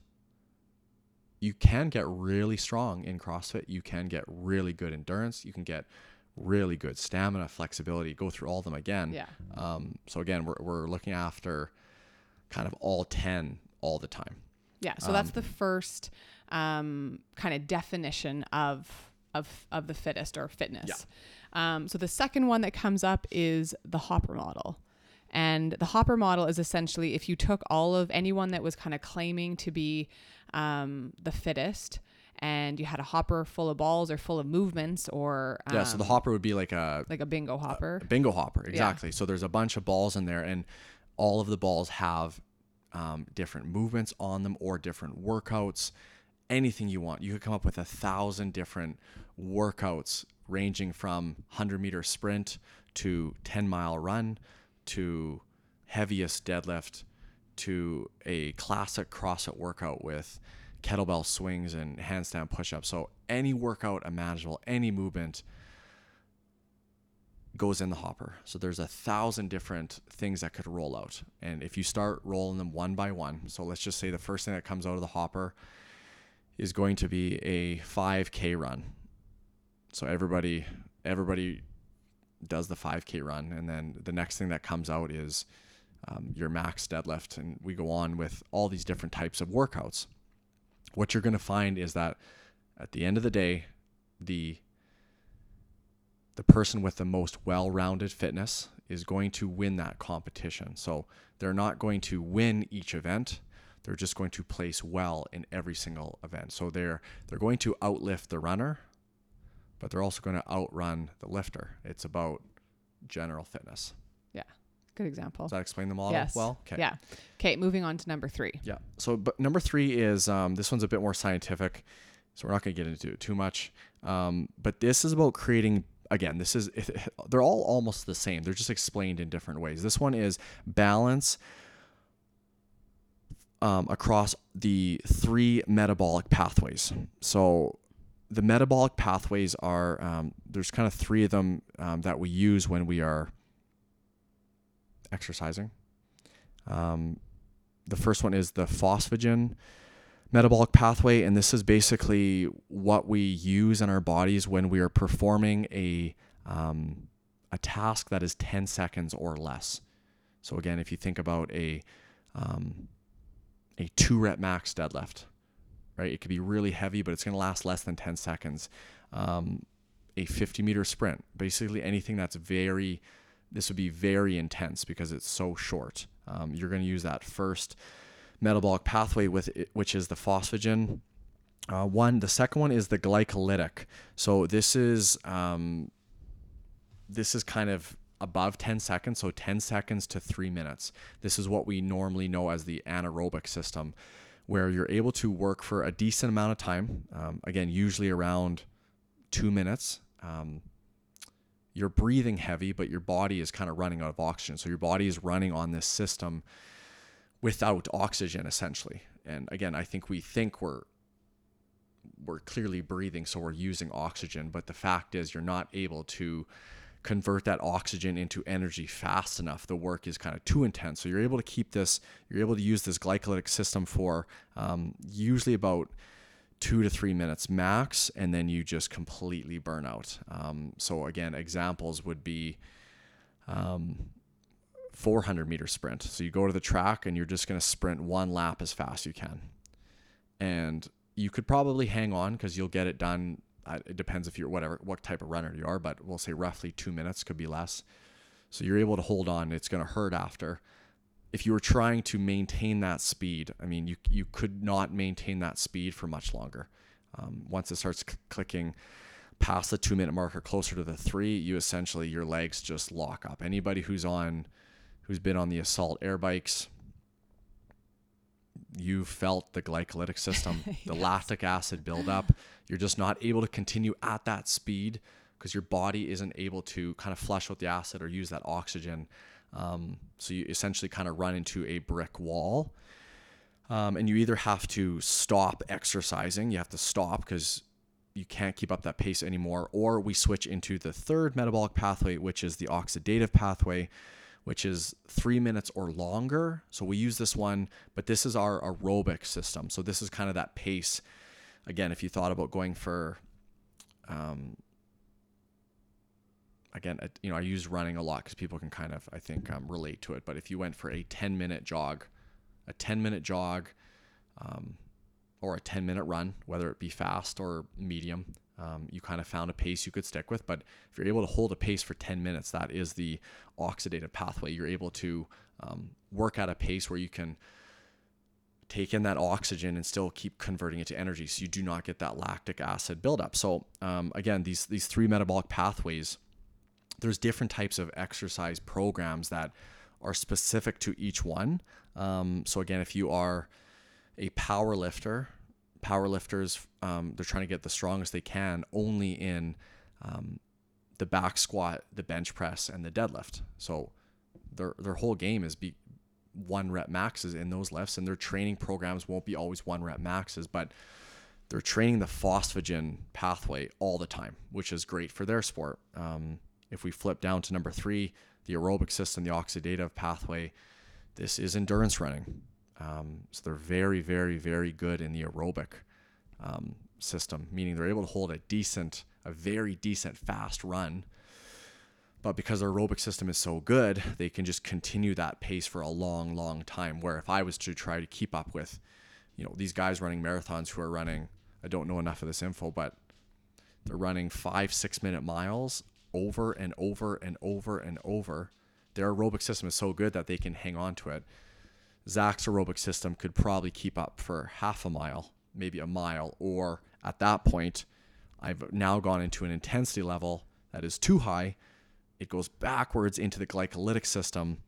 you can get really strong in CrossFit. You can get really good endurance. You can get really good stamina, flexibility. Go through all of them again. Yeah. Um, so again, we're we're looking after kind of all ten all the time. Yeah. So that's the first um, kind of definition of of of the fittest or fitness. Um, so the second one that comes up is the Hopper model. And the Hopper model is essentially if you took all of anyone that was kind of claiming to be um, the fittest, and you had a hopper full of balls or full of movements, or um, Yeah. So the hopper would be like a like a bingo hopper. A bingo hopper, exactly. So there's a bunch of balls in there, and all of the balls have um, different movements on them or different workouts. Anything you want. You could come up with a thousand different workouts ranging from 100 meter sprint to 10 mile run to heaviest deadlift to a classic CrossFit workout with kettlebell swings and handstand push ups. So any workout imaginable, any movement goes in the hopper. So there's a thousand different things that could roll out. And if you start rolling them one by one, so let's just say the first thing that comes out of the hopper is going to be a 5k run. So everybody everybody does the 5k run and then the next thing that comes out is um, your max deadlift and we go on with all these different types of workouts. What you're going to find is that at the end of the day, the the person with the most well-rounded fitness is going to win that competition. So they're not going to win each event. They're just going to place well in every single event. So they're they're going to outlift the runner, but they're also going to outrun the lifter. It's about general fitness. Good example. Does that explain the model yes. well? Okay. Yeah. Okay. Moving on to number three. Yeah. So, but number three is um, this one's a bit more scientific, so we're not going to get into it too much. Um, but this is about creating. Again, this is they're all almost the same. They're just explained in different ways. This one is balance um, across the three metabolic pathways. So the metabolic pathways are um, there's kind of three of them um, that we use when we are exercising. Um, the first one is the phosphagen metabolic pathway, and this is basically what we use in our bodies when we are performing a um, a task that is 10 seconds or less. So again, if you think about a um, a two rep max deadlift, right? It could be really heavy, but it's going to last less than 10 seconds. Um, a 50 meter sprint, basically anything that's very, this would be very intense because it's so short. Um, you're going to use that first metabolic pathway with it, which is the phosphagen. Uh, one, the second one is the glycolytic. So this is um, this is kind of above 10 seconds, so 10 seconds to three minutes. This is what we normally know as the anaerobic system, where you're able to work for a decent amount of time. Um, again, usually around two minutes. Um, you're breathing heavy, but your body is kind of running out of oxygen. So your body is running on this system without oxygen, essentially. And again, I think we think we're we're clearly breathing, so we're using oxygen. But the fact is, you're not able to convert that oxygen into energy fast enough. The work is kind of too intense. So you're able to keep this, you're able to use this glycolytic system for um, usually about two to three minutes max, and then you just completely burn out. Um, so again, examples would be um, 400 meter sprint. So you go to the track and you're just going to sprint one lap as fast as you can. And you could probably hang on because you'll get it done. It depends if you're whatever, what type of runner you are, but we'll say roughly two minutes, could be less. So you're able to hold on. It's going to hurt after. If you were trying to maintain that speed, I mean, you you could not maintain that speed for much longer. Um, once it starts clicking past the two minute marker, closer to the three, you essentially your legs just lock up. Anybody who's on, who's been on the assault air bikes, you felt the glycolytic system, the Yes. lactic acid buildup. You're just not able to continue at that speed because your body isn't able to kind of flush out the acid or use that oxygen. Um, so you essentially kind of run into a brick wall. Um, and you either have to stop exercising, you have to stop because you can't keep up that pace anymore, or we switch into the third metabolic pathway, which is the oxidative pathway, which is three minutes or longer. So we use this one, but this is our aerobic system. So this is kind of that pace. Again, if you thought about going for, um, again, uh, you know, I use running a lot because people can kind of, I think, um, relate to it. But if you went for a 10 minute jog, a 10 minute jog, um, or a 10 minute run, whether it be fast or medium, um, you kind of found a pace you could stick with. But if you're able to hold a pace for 10 minutes, that is the oxidative pathway. You're able to um, work at a pace where you can take in that oxygen and still keep converting it to energy so you do not get that lactic acid buildup. So um, again, these these three metabolic pathways, there's different types of exercise programs that are specific to each one. Um, so again, if you are a power lifter, power lifters, um, they're trying to get the strongest they can only in um, the back squat, the bench press, and the deadlift. So their their whole game is be one rep maxes in those lifts, and their training programs won't be always one rep maxes, but they're training the phosphagen pathway all the time, which is great for their sport. Um, if we flip down to number three, the aerobic system, the oxidative pathway, this is endurance running. Um, so they're very, very, very good in the aerobic um, system, meaning they're able to hold a decent, a very decent fast run. But because their aerobic system is so good, they can just continue that pace for a long, long time. Where if I was to try to keep up with, you know, these guys running marathons who are running, I don't know enough of this info, but they're running five, six minute miles over and over and over and over. Their aerobic system is so good that they can hang on to it. Zach's aerobic system could probably keep up for half a mile, maybe a mile, or at that point, I've now gone into an intensity level that is too high. It goes backwards into the glycolytic system.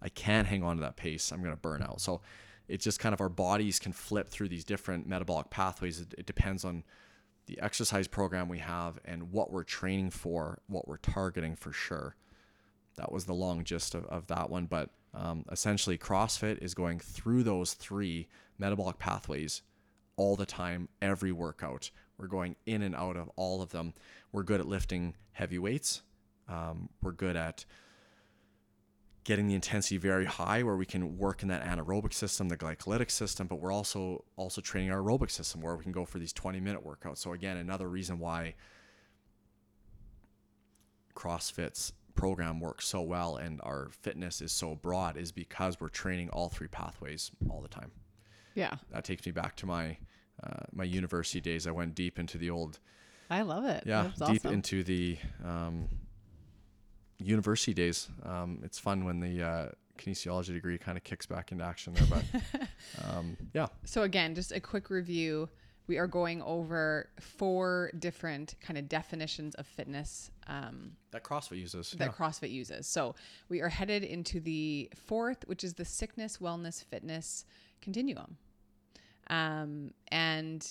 I can't hang on to that pace. I'm going to burn out. So it's just kind of our bodies can flip through these different metabolic pathways. It, it depends on the exercise program we have and what we're training for, what we're targeting for sure. That was the long gist of, of that one. But um, essentially, CrossFit is going through those three metabolic pathways all the time, every workout. We're going in and out of all of them. We're good at lifting heavy weights. Um, we're good at getting the intensity very high where we can work in that anaerobic system the glycolytic system but we're also also training our aerobic system where we can go for these 20 minute workouts so again another reason why crossfit's program works so well and our fitness is so broad is because we're training all three pathways all the time Yeah. that takes me back to my uh, my university days i went deep into the old I love it. yeah That's deep awesome. into the um, university days um, it's fun when the uh, kinesiology degree kind of kicks back into action there but um, yeah So again, just a quick review. We are going over four different kind of definitions of fitness um, that crossfit uses that yeah. CrossFit uses. So we are headed into the fourth, which is the sickness, wellness, fitness continuum. Um, and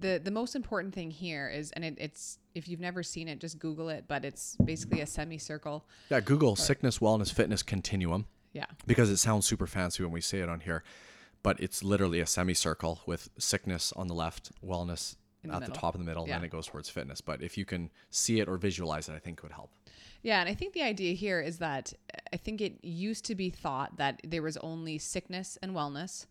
the the most important thing here is, and it, it's if you've never seen it, just Google it. But it's basically a semicircle. yeah google sickness wellness fitness continuum Yeah, because it sounds super fancy when we say it on here but it's literally a semicircle with sickness on the left wellness the at the top of the middle Yeah. and then it goes towards fitness but if you can see it or visualize it i think it would help Yeah, and I think the idea here is that I think it used to be thought that there was only sickness and wellness,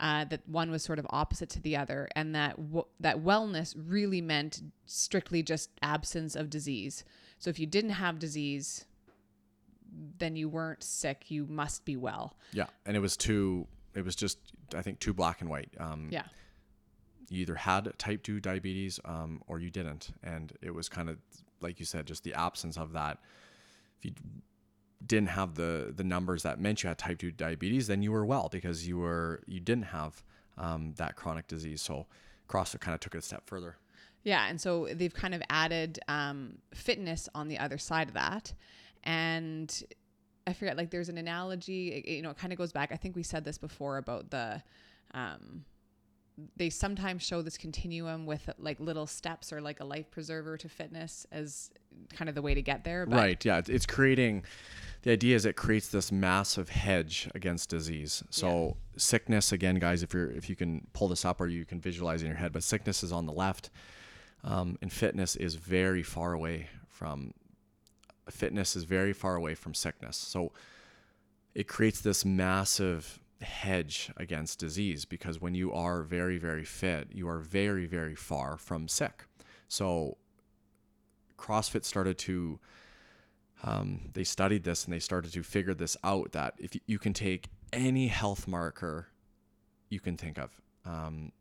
uh, that one was sort of opposite to the other, and that w- that wellness really meant strictly just absence of disease. So if you didn't have disease, then you weren't sick. You must be well. yeah and it was too it was just i think too black and white um, Yeah. you either had type 2 diabetes um, or you didn't and it was kind of like you said just the absence of that if you didn't have the the numbers that meant you had type 2 diabetes then you were well because you were you didn't have um, that chronic disease so crossfit kind of took it a step further Yeah, and so they've kind of added um, fitness on the other side of that, and I forget like there's an analogy. it- you know, it kind of goes back. I think we said this before about the. Um, they sometimes show this continuum with like little steps or like a life preserver to fitness as kind of the way to get there. But right yeah it's- it's creating the idea is it creates this massive hedge against disease. So sickness again guys if you're if you can pull this up or you can visualize in your head but sickness is on the left um, and fitness is very far away from fitness is very far away from sickness. So it creates this massive hedge against disease because when you are very very fit you are very very far from sick. So crossfit started to um, they studied this and they started to figure this out that if you- can take any health marker you can think of um,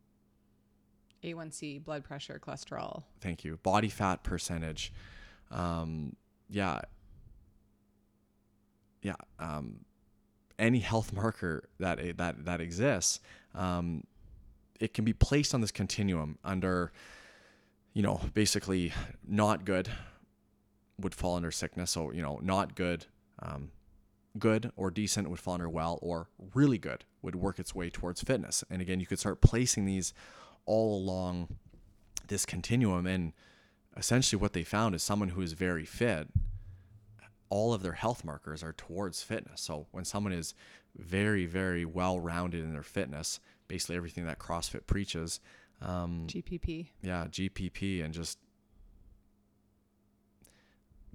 A1C, blood pressure, cholesterol. thank you. Body fat percentage. Um, yeah. Yeah um, any health marker that that that exists um, it can be placed on this continuum under you know basically not good would fall under sickness. So you know not good um, good or decent would fall under well or really good would work its way towards fitness. And again you could start placing these all along this continuum. And essentially what they found is someone who is very fit all of their health markers are towards fitness. So when someone is very very well rounded in their fitness basically everything that crossfit preaches um, GPP. yeah gpp and just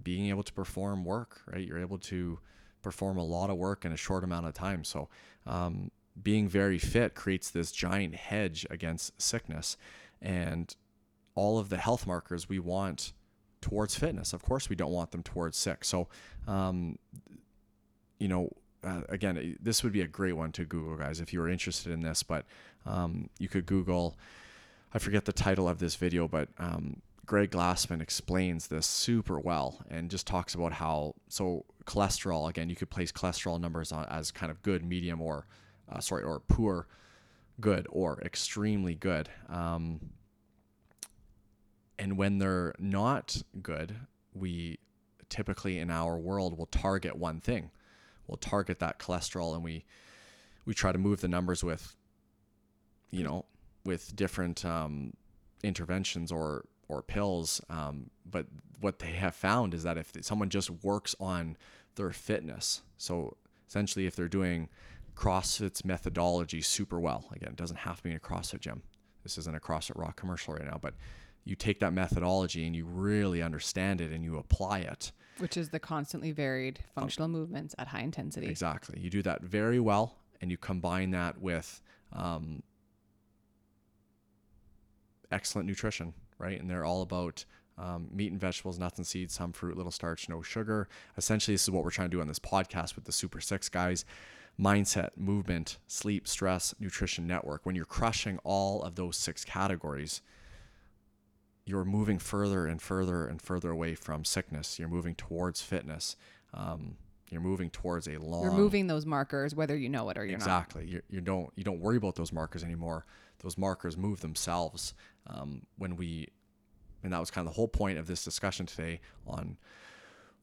being able to perform work right? You're able to perform a lot of work in a short amount of time. So um, being very fit creates this giant hedge against sickness. And all of the health markers we want towards fitness of course we don't want them towards sick. So um, you know uh, again this would be a great one to google guys if you were interested in this. But um, you could google I forget the title of this video, but um, Greg Glassman explains this super well and just talks about how so cholesterol again you could place cholesterol numbers on as kind of good, medium, or uh, sorry, or poor, good, or extremely good. Um, and when they're not good, we typically in our world will target one thing. We'll target that cholesterol, and we we try to move the numbers with, you know, with different um, interventions or or pills. Um, but what they have found is that if someone just works on their fitness, so essentially if they're doing CrossFit's methodology super well, again, it doesn't have to be in a CrossFit gym. This isn't a CrossFit Rock commercial right now, but you take that methodology and you really understand it and you apply it. Which is the constantly varied functional movements at high intensity. Exactly. You do that very well, and you combine that with um, excellent nutrition, right? And they're all about um, meat and vegetables, nuts and seeds, some fruit, little starch, no sugar. Essentially, this is what we're trying to do on this podcast with the Super Six guys mindset, movement, sleep, stress, nutrition network. When you're crushing all of those six categories, you're moving further and further and further away from sickness. You're moving towards fitness. Um, you're moving towards a long You're moving those markers whether you know it or you're not. exactly. You, you don't you don't worry about those markers anymore. Those markers move themselves um, when we, and that was kind of the whole point of this discussion today on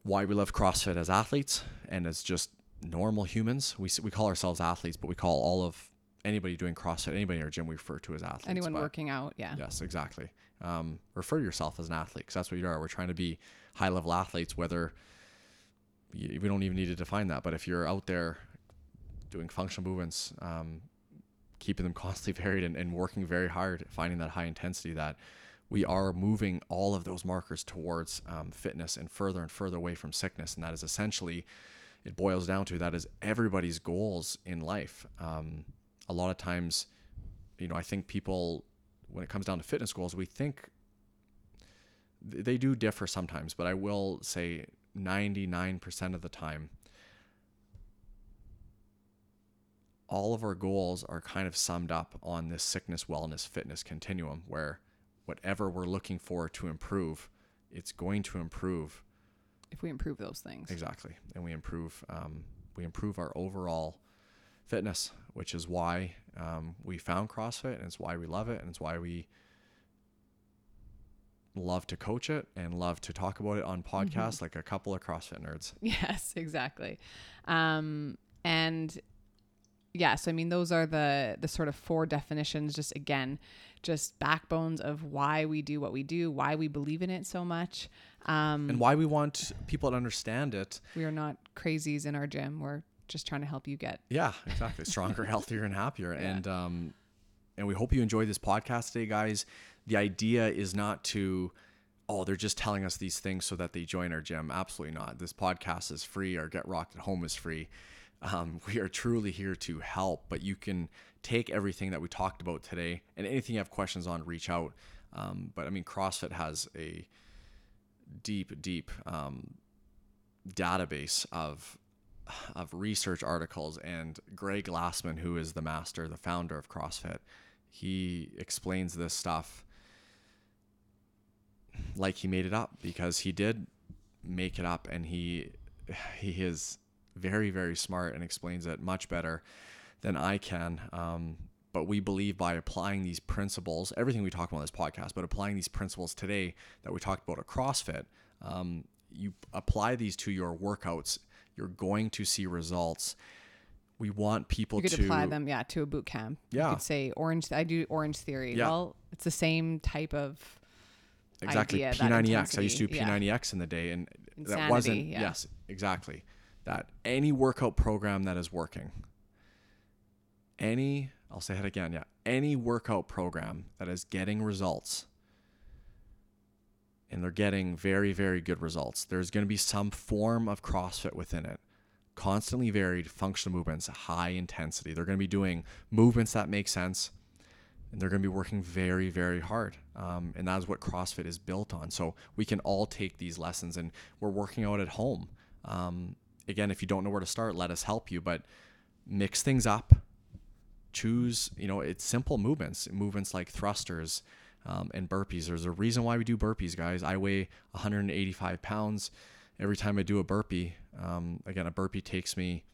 why we love CrossFit as athletes and as just normal humans. We we call ourselves athletes, but we call all of anybody doing CrossFit, anybody in our gym, we refer to as athletes. Anyone but- working out, yeah. Yes, exactly. Um, refer to yourself as an athlete because that's what you are. We're trying to be high level athletes, whether y- we don't even need to define that. But if you're out there doing functional movements, um, keeping them constantly varied and, and working very hard, finding that high intensity, that we are moving all of those markers towards um, fitness and further and further away from sickness. And that is essentially, it boils down to that is everybody's goals in life. Um, a lot of times, you know, I think people, when it comes down to fitness goals, we think they do differ sometimes, but I will say 99% of the time, all of our goals are kind of summed up on this sickness, wellness, fitness continuum where whatever we're looking for to improve, it's going to improve if we improve those things. Exactly, and we improve um, we improve our overall fitness, which is why um, we found CrossFit, and it's why we love it, and it's why we love to coach it and love to talk about it on podcasts Mm-hmm. like a couple of CrossFit nerds. Yes, exactly. Um, and yes, I mean those are the the sort of four definitions. Just again, just backbones of why we do what we do, why we believe in it so much. Um, And why we want people to understand it. we are not crazies in our gym. We're just trying to help you get. Yeah, exactly. Stronger, healthier, and happier. And um, and we hope you enjoyed this podcast today, guys. The idea is not to, oh, they're just telling us these things so that they join our gym. Absolutely not. This podcast is free. Our Get Rocked at Home is free. Um, we are truly here to help, but you can take everything that we talked about today and anything you have questions on, reach out. Um, but I mean, CrossFit has a deep, deep um, database of of research articles and Greg Glassman, who is the master, the founder of CrossFit, he explains this stuff like he made it up because he did make it up and he he is very very smart and explains it much better than I can. Um, but we believe by applying these principles, everything we talk about on this podcast, but applying these principles today that we talked about at CrossFit, um, you apply these to your workouts, you're going to see results. We want people You could to apply them, yeah, to a boot camp. Yeah. you could say orange. I do Orangetheory. Yeah. Well, it's the same type of exactly idea, P90X. I used to do. P90X in the day, and that wasn't. yeah. Yes, exactly. That any workout program that is working, any I'll say it again, yeah, any workout program that is getting results, and they're getting very very good results. There's going to be some form of CrossFit within it. Constantly varied functional movements, high intensity. They're going to be doing movements that make sense and they're going to be working very very hard um, and that's what crossfit is built on so we can all take these lessons and we're working out at home um, again if you don't know where to start let us help you but mix things up. Choose you know it's simple movements movements like thrusters um, and burpees. There's a reason why we do burpees guys. I weigh 185 pounds. Every time i do a burpee um, again a burpee takes me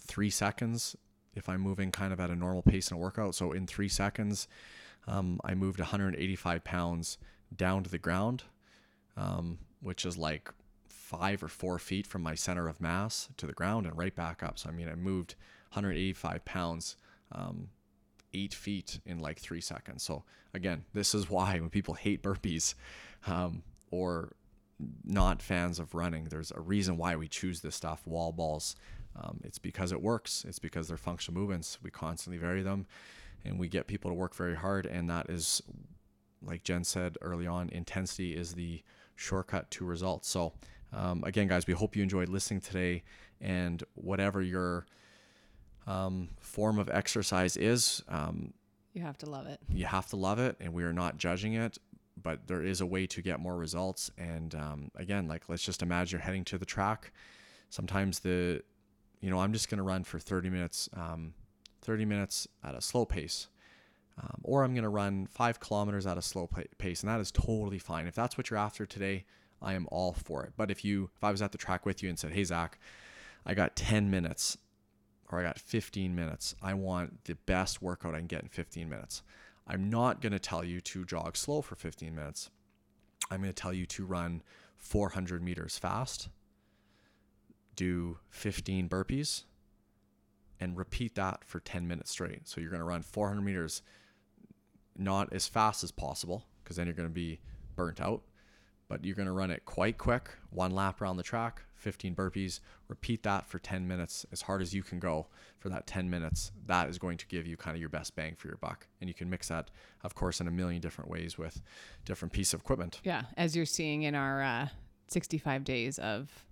three seconds if I'm moving kind of at a normal pace in a workout. So in three seconds, um, I moved 185 pounds down to the ground, um, which is like five or four feet from my center of mass to the ground and right back up. So I mean, I moved 185 pounds, um, eight feet in like three seconds. So again, this is why when people hate burpees um, or not fans of running, there's a reason why we choose this stuff. Wall balls. Um, it's because it works. It's because they're functional movements. We constantly vary them, and we get people to work very hard. And that is, like Jen said early on, intensity is the shortcut to results. So, um, again, guys, we hope you enjoyed listening today. And whatever your um, form of exercise is, um, You have to love it. you have to love it and we are not judging it but there is a way to get more results and um, again like let's just imagine you're heading to the track sometimes the you know i'm just going to run for 30 minutes um, 30 minutes at a slow pace um, or i'm going to run five kilometers at a slow pace and that is totally fine if that's what you're after today i am all for it but if you if i was at the track with you and said hey zach i got 10 minutes or I got 15 minutes. I want the best workout I can get in 15 minutes. I'm not going to tell you to jog slow for 15 minutes. I'm going to tell you to run 400 meters fast, do 15 burpees, and repeat that for 10 minutes straight. So you're going to run 400 meters not as fast as possible because then you're going to be burnt out, but you're going to run it quite quick, one lap around the track, 15 burpees, repeat that for 10 minutes as hard as you can go for that 10 minutes. That is going to give you kind of your best bang for your buck. And you can mix that, of course, in a million different ways with different pieces of equipment. Yeah, as you're seeing in our uh, 65 days of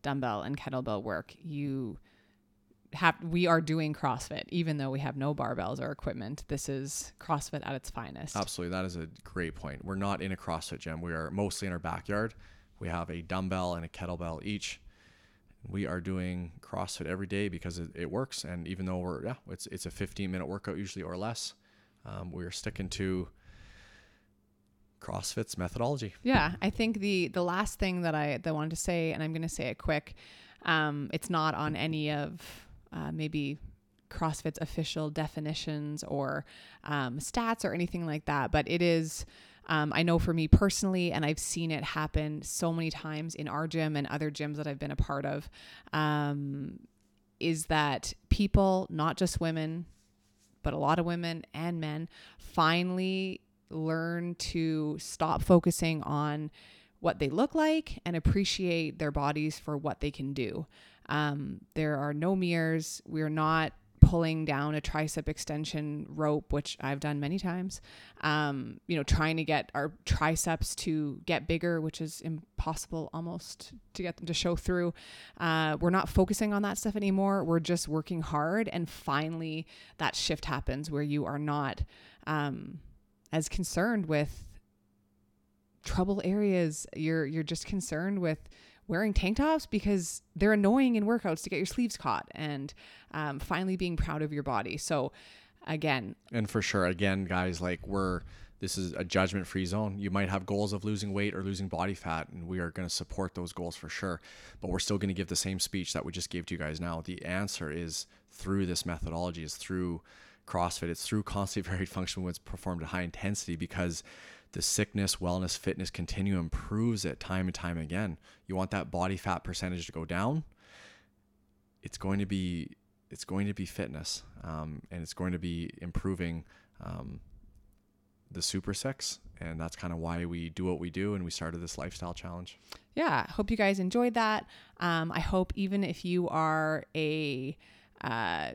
dumbbell and kettlebell work, you have we are doing CrossFit even though we have no barbells or equipment. This is CrossFit at its finest. Absolutely. That is a great point. We're not in a CrossFit gym. We are mostly in our backyard. We have a dumbbell and a kettlebell each. We are doing CrossFit every day because it, it works. And even though we're, yeah, it's, it's a 15 minute workout usually or less, um, we are sticking to CrossFit's methodology. Yeah, I think the the last thing that I that I wanted to say, and I'm going to say it quick. Um, it's not on any of uh, maybe CrossFit's official definitions or um, stats or anything like that, but it is. Um, I know for me personally, and I've seen it happen so many times in our gym and other gyms that I've been a part of, um, is that people, not just women, but a lot of women and men, finally learn to stop focusing on what they look like and appreciate their bodies for what they can do. Um, there are no mirrors. We're not pulling down a tricep extension rope, which I've done many times. Um, you know, trying to get our triceps to get bigger, which is impossible almost to get them to show through. Uh, we're not focusing on that stuff anymore. We're just working hard, and finally, that shift happens where you are not um, as concerned with trouble areas. You're you're just concerned with wearing tank tops because they're annoying in workouts to get your sleeves caught and um, finally being proud of your body. So, again, and for sure, again, guys, like we're this is a judgment free zone. You might have goals of losing weight or losing body fat, and we are going to support those goals for sure. But we're still going to give the same speech that we just gave to you guys now. The answer is through this methodology, is through CrossFit, it's through constantly varied function when it's performed at high intensity because the sickness, wellness, fitness continuum proves it time and time again. You want that body fat percentage to go down. It's going to be it's going to be fitness, um, and it's going to be improving um, the Super Six, and that's kind of why we do what we do, and we started this lifestyle challenge. Yeah, hope you guys enjoyed that. Um, I hope even if you are a uh,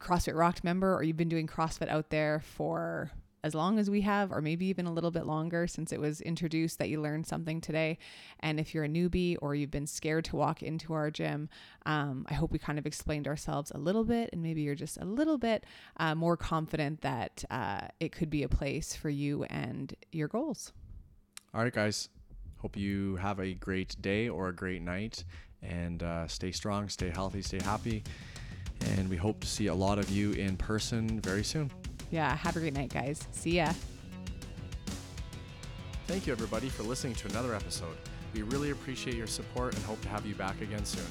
CrossFit Rocked member or you've been doing CrossFit out there for as long as we have, or maybe even a little bit longer since it was introduced, that you learned something today. And if you're a newbie or you've been scared to walk into our gym, um, I hope we kind of explained ourselves a little bit, and maybe you're just a little bit uh, more confident that uh, it could be a place for you and your goals. All right, guys. Hope you have a great day or a great night, and uh, stay strong, stay healthy, stay happy. And we hope to see a lot of you in person very soon. Yeah, have a great night, guys. See ya. Thank you, everybody, for listening to another episode. We really appreciate your support and hope to have you back again soon.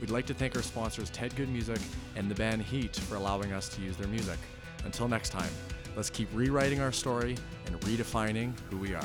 We'd like to thank our sponsors, Ted Good Music and the band Heat, for allowing us to use their music. Until next time, let's keep rewriting our story and redefining who we are.